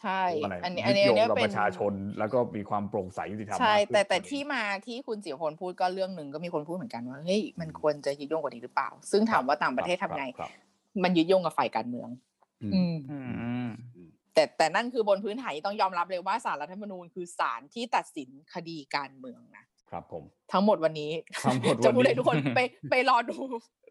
ใช่อะไรอันนี้ยึอันดนี้โยงเนี่ยกับเป็ปนระชาชนแล้วก็มีความโปร่งใสยุติธรรมใช่มากขึ้นแต่แต่กว่านี้ที่มาที่คุณจิ๋วพลพูดก็เรื่องหนึ่งก็มีคนพูดเหมือนกันว่าเฮ้ยมันควรจะยึดโยงกว่านี้หรือเปล่า ซึ่งถามว่าต่างประเทศทำไงครับมันยึดโยงกับฝ่ายการเมือง อืมอืมอืมแต่แต่นั่นคือบนพื้นฐานที่ต้องยอมรับเลยว่าสารรัฐธรรมนูญคือศาลที่ตัดสินคดีการเมืองนะ ครับผม ทั้งหมดวันนี้ทั้งหมดจะวันพูดนี้ให้ทุกคนไปไปรอดู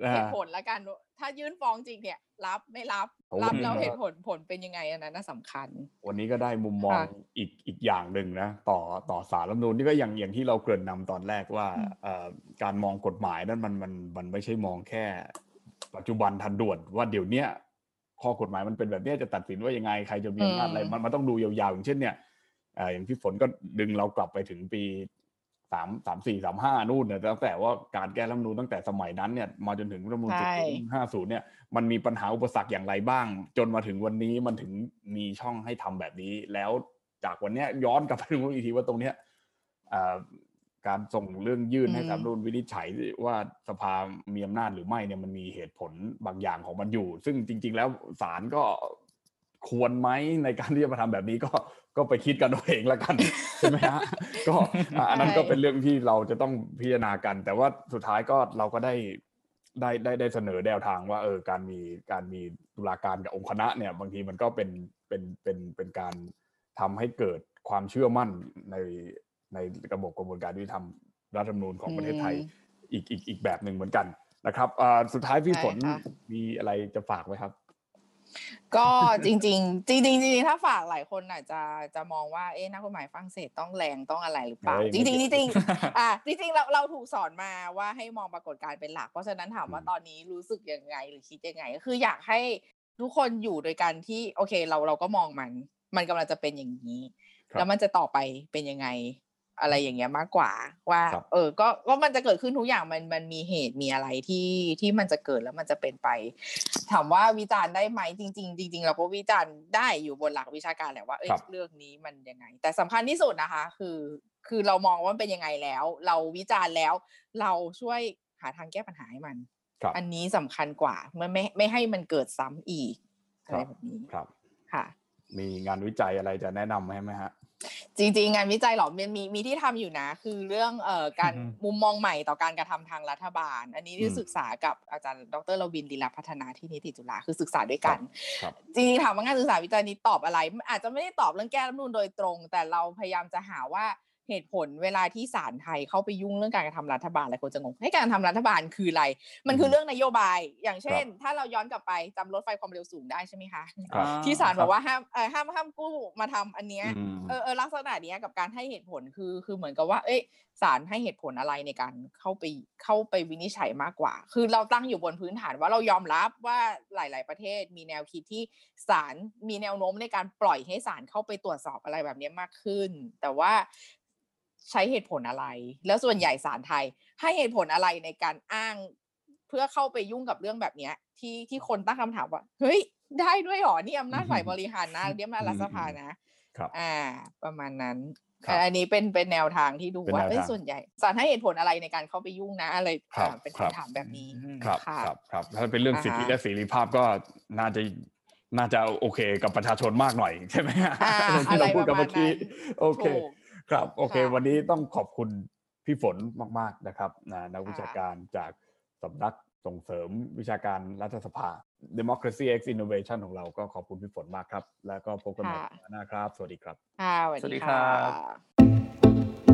อ่าเหตุผลแล้วกันว่าถ้ายื่นฟ้องจริงเนี่ย รับไม่รับโอ้รับวันนี้แล้วก็เหตุผลผลเป็นยังไงอันนั้นน่ะสำคัญ วันนี้ก็ได้มุมมองค่ะอีกอีกอย่างหนึ่งนะ ต่อต่อสารรัฐธรรมนูญนี่ก็อย่างอย่างที่เราเกริ่นนำตอนแรกว่าอืมเอ่อการมองกฎหมายนั้นมันมันมันไม่ใช่มองแค่ ปัจจุบันทันด่วนว่าเดี๋ยวเนี้ยข้อกฎหมายมันเป็นแบบเนี้ยจะตัดสินว่ายังไงใครจะมีอำนาจอะไรมันมันต้องดูยาวๆอย่างเช่นเนี่ยเอ่ออย่างพี่ฝนก็ดึงเรากลับไปถึงปี สามสามสี่สามห้านู่นเนี่ยตั้งแต่ว่าการแก้รัฐธรรมนูญตั้งแต่สมัยนั้นเนี่ยมาจนถึงรัฐธรรมนูญใช่ห้าศูนย์เนี่ยมันมีปัญหาอุปสรรคอย่างไรบ้าง จนมาถึงวันนี้มันถึงมีช่องให้ทำแบบนี้ แล้วจากวันเนี้ยย้อนกลับไปดูอีกทีว่าตรงเนี้ยเอ่อการส่งเรื่องยื่นให้อืมสารรัฐธรรมนูญวินิจฉัยว่าสภามีอำนาจหรือไม่เนี่ยมันมีเหตุผลบางอย่างของมันอยู่ ซึ่งจริง ๆ แล้วศาลก็ควรไหมในการที่จะมาทำแบบนี้ก็ ก็ไปคิดกันเอาเองละกันใช่ไหมฮะก็อะอันนั้นก็เป็นเรื่องที่เราจะต้องพิจารณากัน แต่ว่าสุดท้ายก็เราก็ได้ได้ได้ได้เสนอแนวทางว่าเออการมีการมีตุลาการกับองค์คณะเนี่ย บางทีมันก็เป็นเป็นเป็นเป็นการทำให้เกิดความเชื่อมั่นในในระบบกระบวนการยุติธรรมรัฐธรรมนูญของประเทศไทยอืมอีกอีกอีกแบบหนึ่งเหมือนกันนะครับอ่าสุดท้ายพี่ใช่ฝนค่ะมีอะไรจะฝากไหมครับ ก็จริง ๆ จริงๆจริงๆถ้าฝากหลายคนอาจจะจะมองว่าเอ๊ะนักกฎหมายฝรั่งเศสต้องแรงต้องอะไรหรือเปล่าเฮ้ยจริงๆจไม่เกี่ยวริงๆอะจริงๆเราเราถูกสอนมาว่าให้มองปรากฏการณ์เป็นหลัก เพราะฉะนั้นถามว่าอืมตอนนี้รู้สึกยังไงหรือคิดยังไง ก็คืออยากให้ทุกคนอยู่โดยการที่โอเคเราเราก็มองมัน มันกำลังจะเป็นอย่างนี้ครับแล้วมันจะต่อไปเป็นยังไง อะไรอย่างเงี้ยมากกว่า ว่าครับเออ ก็ก็มันจะเกิดขึ้นทุกอย่างมันมันมีเหตุมีอะไรที่ที่มันจะเกิดแล้วมันจะเป็นไป ถามว่าวิจารณ์ได้ไหมจริง ๆ จริง ๆ เราก็วิจารณ์ได้อยู่บนหลักวิชาการแหละว่าเอ้ยครับเรื่องนี้มันยังไง แต่สำคัญที่สุดนะคะ คือ คือเรามองว่ามันเป็นยังไงแล้ว เราวิจารณ์แล้ว เราช่วยหาทางแก้ปัญหาให้มันครับอันนี้สำคัญกว่าไม่ไม่ไม่ให้มันเกิดซ้ำอีกอะไรแบบนี้ครับค่ะ มีงานวิจัยอะไรจะแนะนำให้ไหมฮะ จริงๆ งานวิจัยหรอมันมีมีที่ทำอยู่นะ คือเรื่องเอ่อการอือฮึมุมมองใหม่ต่อการกระทำทางรัฐบาล อันนี้ที่อืมศึกษากับอาจารย์ดรลวินดีลาพัฒนาที่นิติจุฬาคือศึกษาด้วยกันครับจริงๆถามว่างานศึกษาวิจัยนี้ตอบอะไร อาจจะไม่ได้ตอบเรื่องแก้รัฐธรรมนูญโดยตรง แต่เราพยายามจะหาว่า เหตุผลเวลาที่ศาลไทยเข้าไปยุ่งเรื่องการกระทำรัฐบาลหลายคนจะงงให้การทำรัฐบาลคืออะไร มันคือมเรื่องนโยบาย อย่างเช่นครับถ้าเราย้อนกลับไปจำรถไฟความเร็วสูงได้ใช่ไหมคะครับที่ศาลบอกว่าห้ามเอ่อห้ามห้ามกู้มาทำอันเนี้ยอืมเออเออลักษณะเนี้ยกับการให้เหตุผลคือคือเหมือนกับว่า เอ้ยศาลให้เหตุผลอะไรในการเข้าไปเข้าไปวินิจฉัยมากกว่า คือเราตั้งอยู่บนพื้นฐานว่าเรายอมรับว่าหลาย ๆ ประเทศมีแนวคิดที่ศาลมีแนวโน้มในการปล่อยให้ศาลเข้าไปตรวจสอบอะไรแบบเนี้ยมากขึ้น แต่ว่า ใช้เหตุผลอะไร แล้วส่วนใหญ่ศาลไทย ให้เหตุผลอะไรในการอ้างเพื่อเข้าไปยุ่งกับเรื่องแบบเนี้ย ที่ที่คนตั้งคำถามว่า เฮ้ย ได้ด้วยเหรอนี่อำนาจฝ่ายบริหารนะเดี๋ยวมารัฐสภานะครับอ่า ประมาณนั้นครับอันนี้เป็นเป็นแนวทางที่ดูเป็นว่าแนวเอ้ยทางส่วนใหญ่ศาลให้เหตุผลอะไรในการเข้าไปยุ่งนะอะไรครับอ่าเป็นครับคำถามแบบนี้ครับค่ะครับครับถ้าเป็นเรื่องอ่าสิทธิฮะและเสรีภาพก็น่าจะน่าจะโอเคกับประชาชนมากหน่อยใช่ไหมฮะอ่าที่เราพูดกันอะไรประมาณเมื่อกี้นั้นโอเคถูก ครับโอเคค่ะวันนี้ต้องขอบคุณพี่ฝนมาก ๆนะครับนะนักวิชาค่ะการจากสำนักส่งเสริมวิชาการรัฐสภา Democracy X Innovation ของเราก็ขอบคุณพี่ฝนมากครับ แล้วก็พบกันใหม่ค่ะสัปดาห์หน้าครับ สวัสดีครับค่ะสวัสสวัสดีดีครัค่ะบ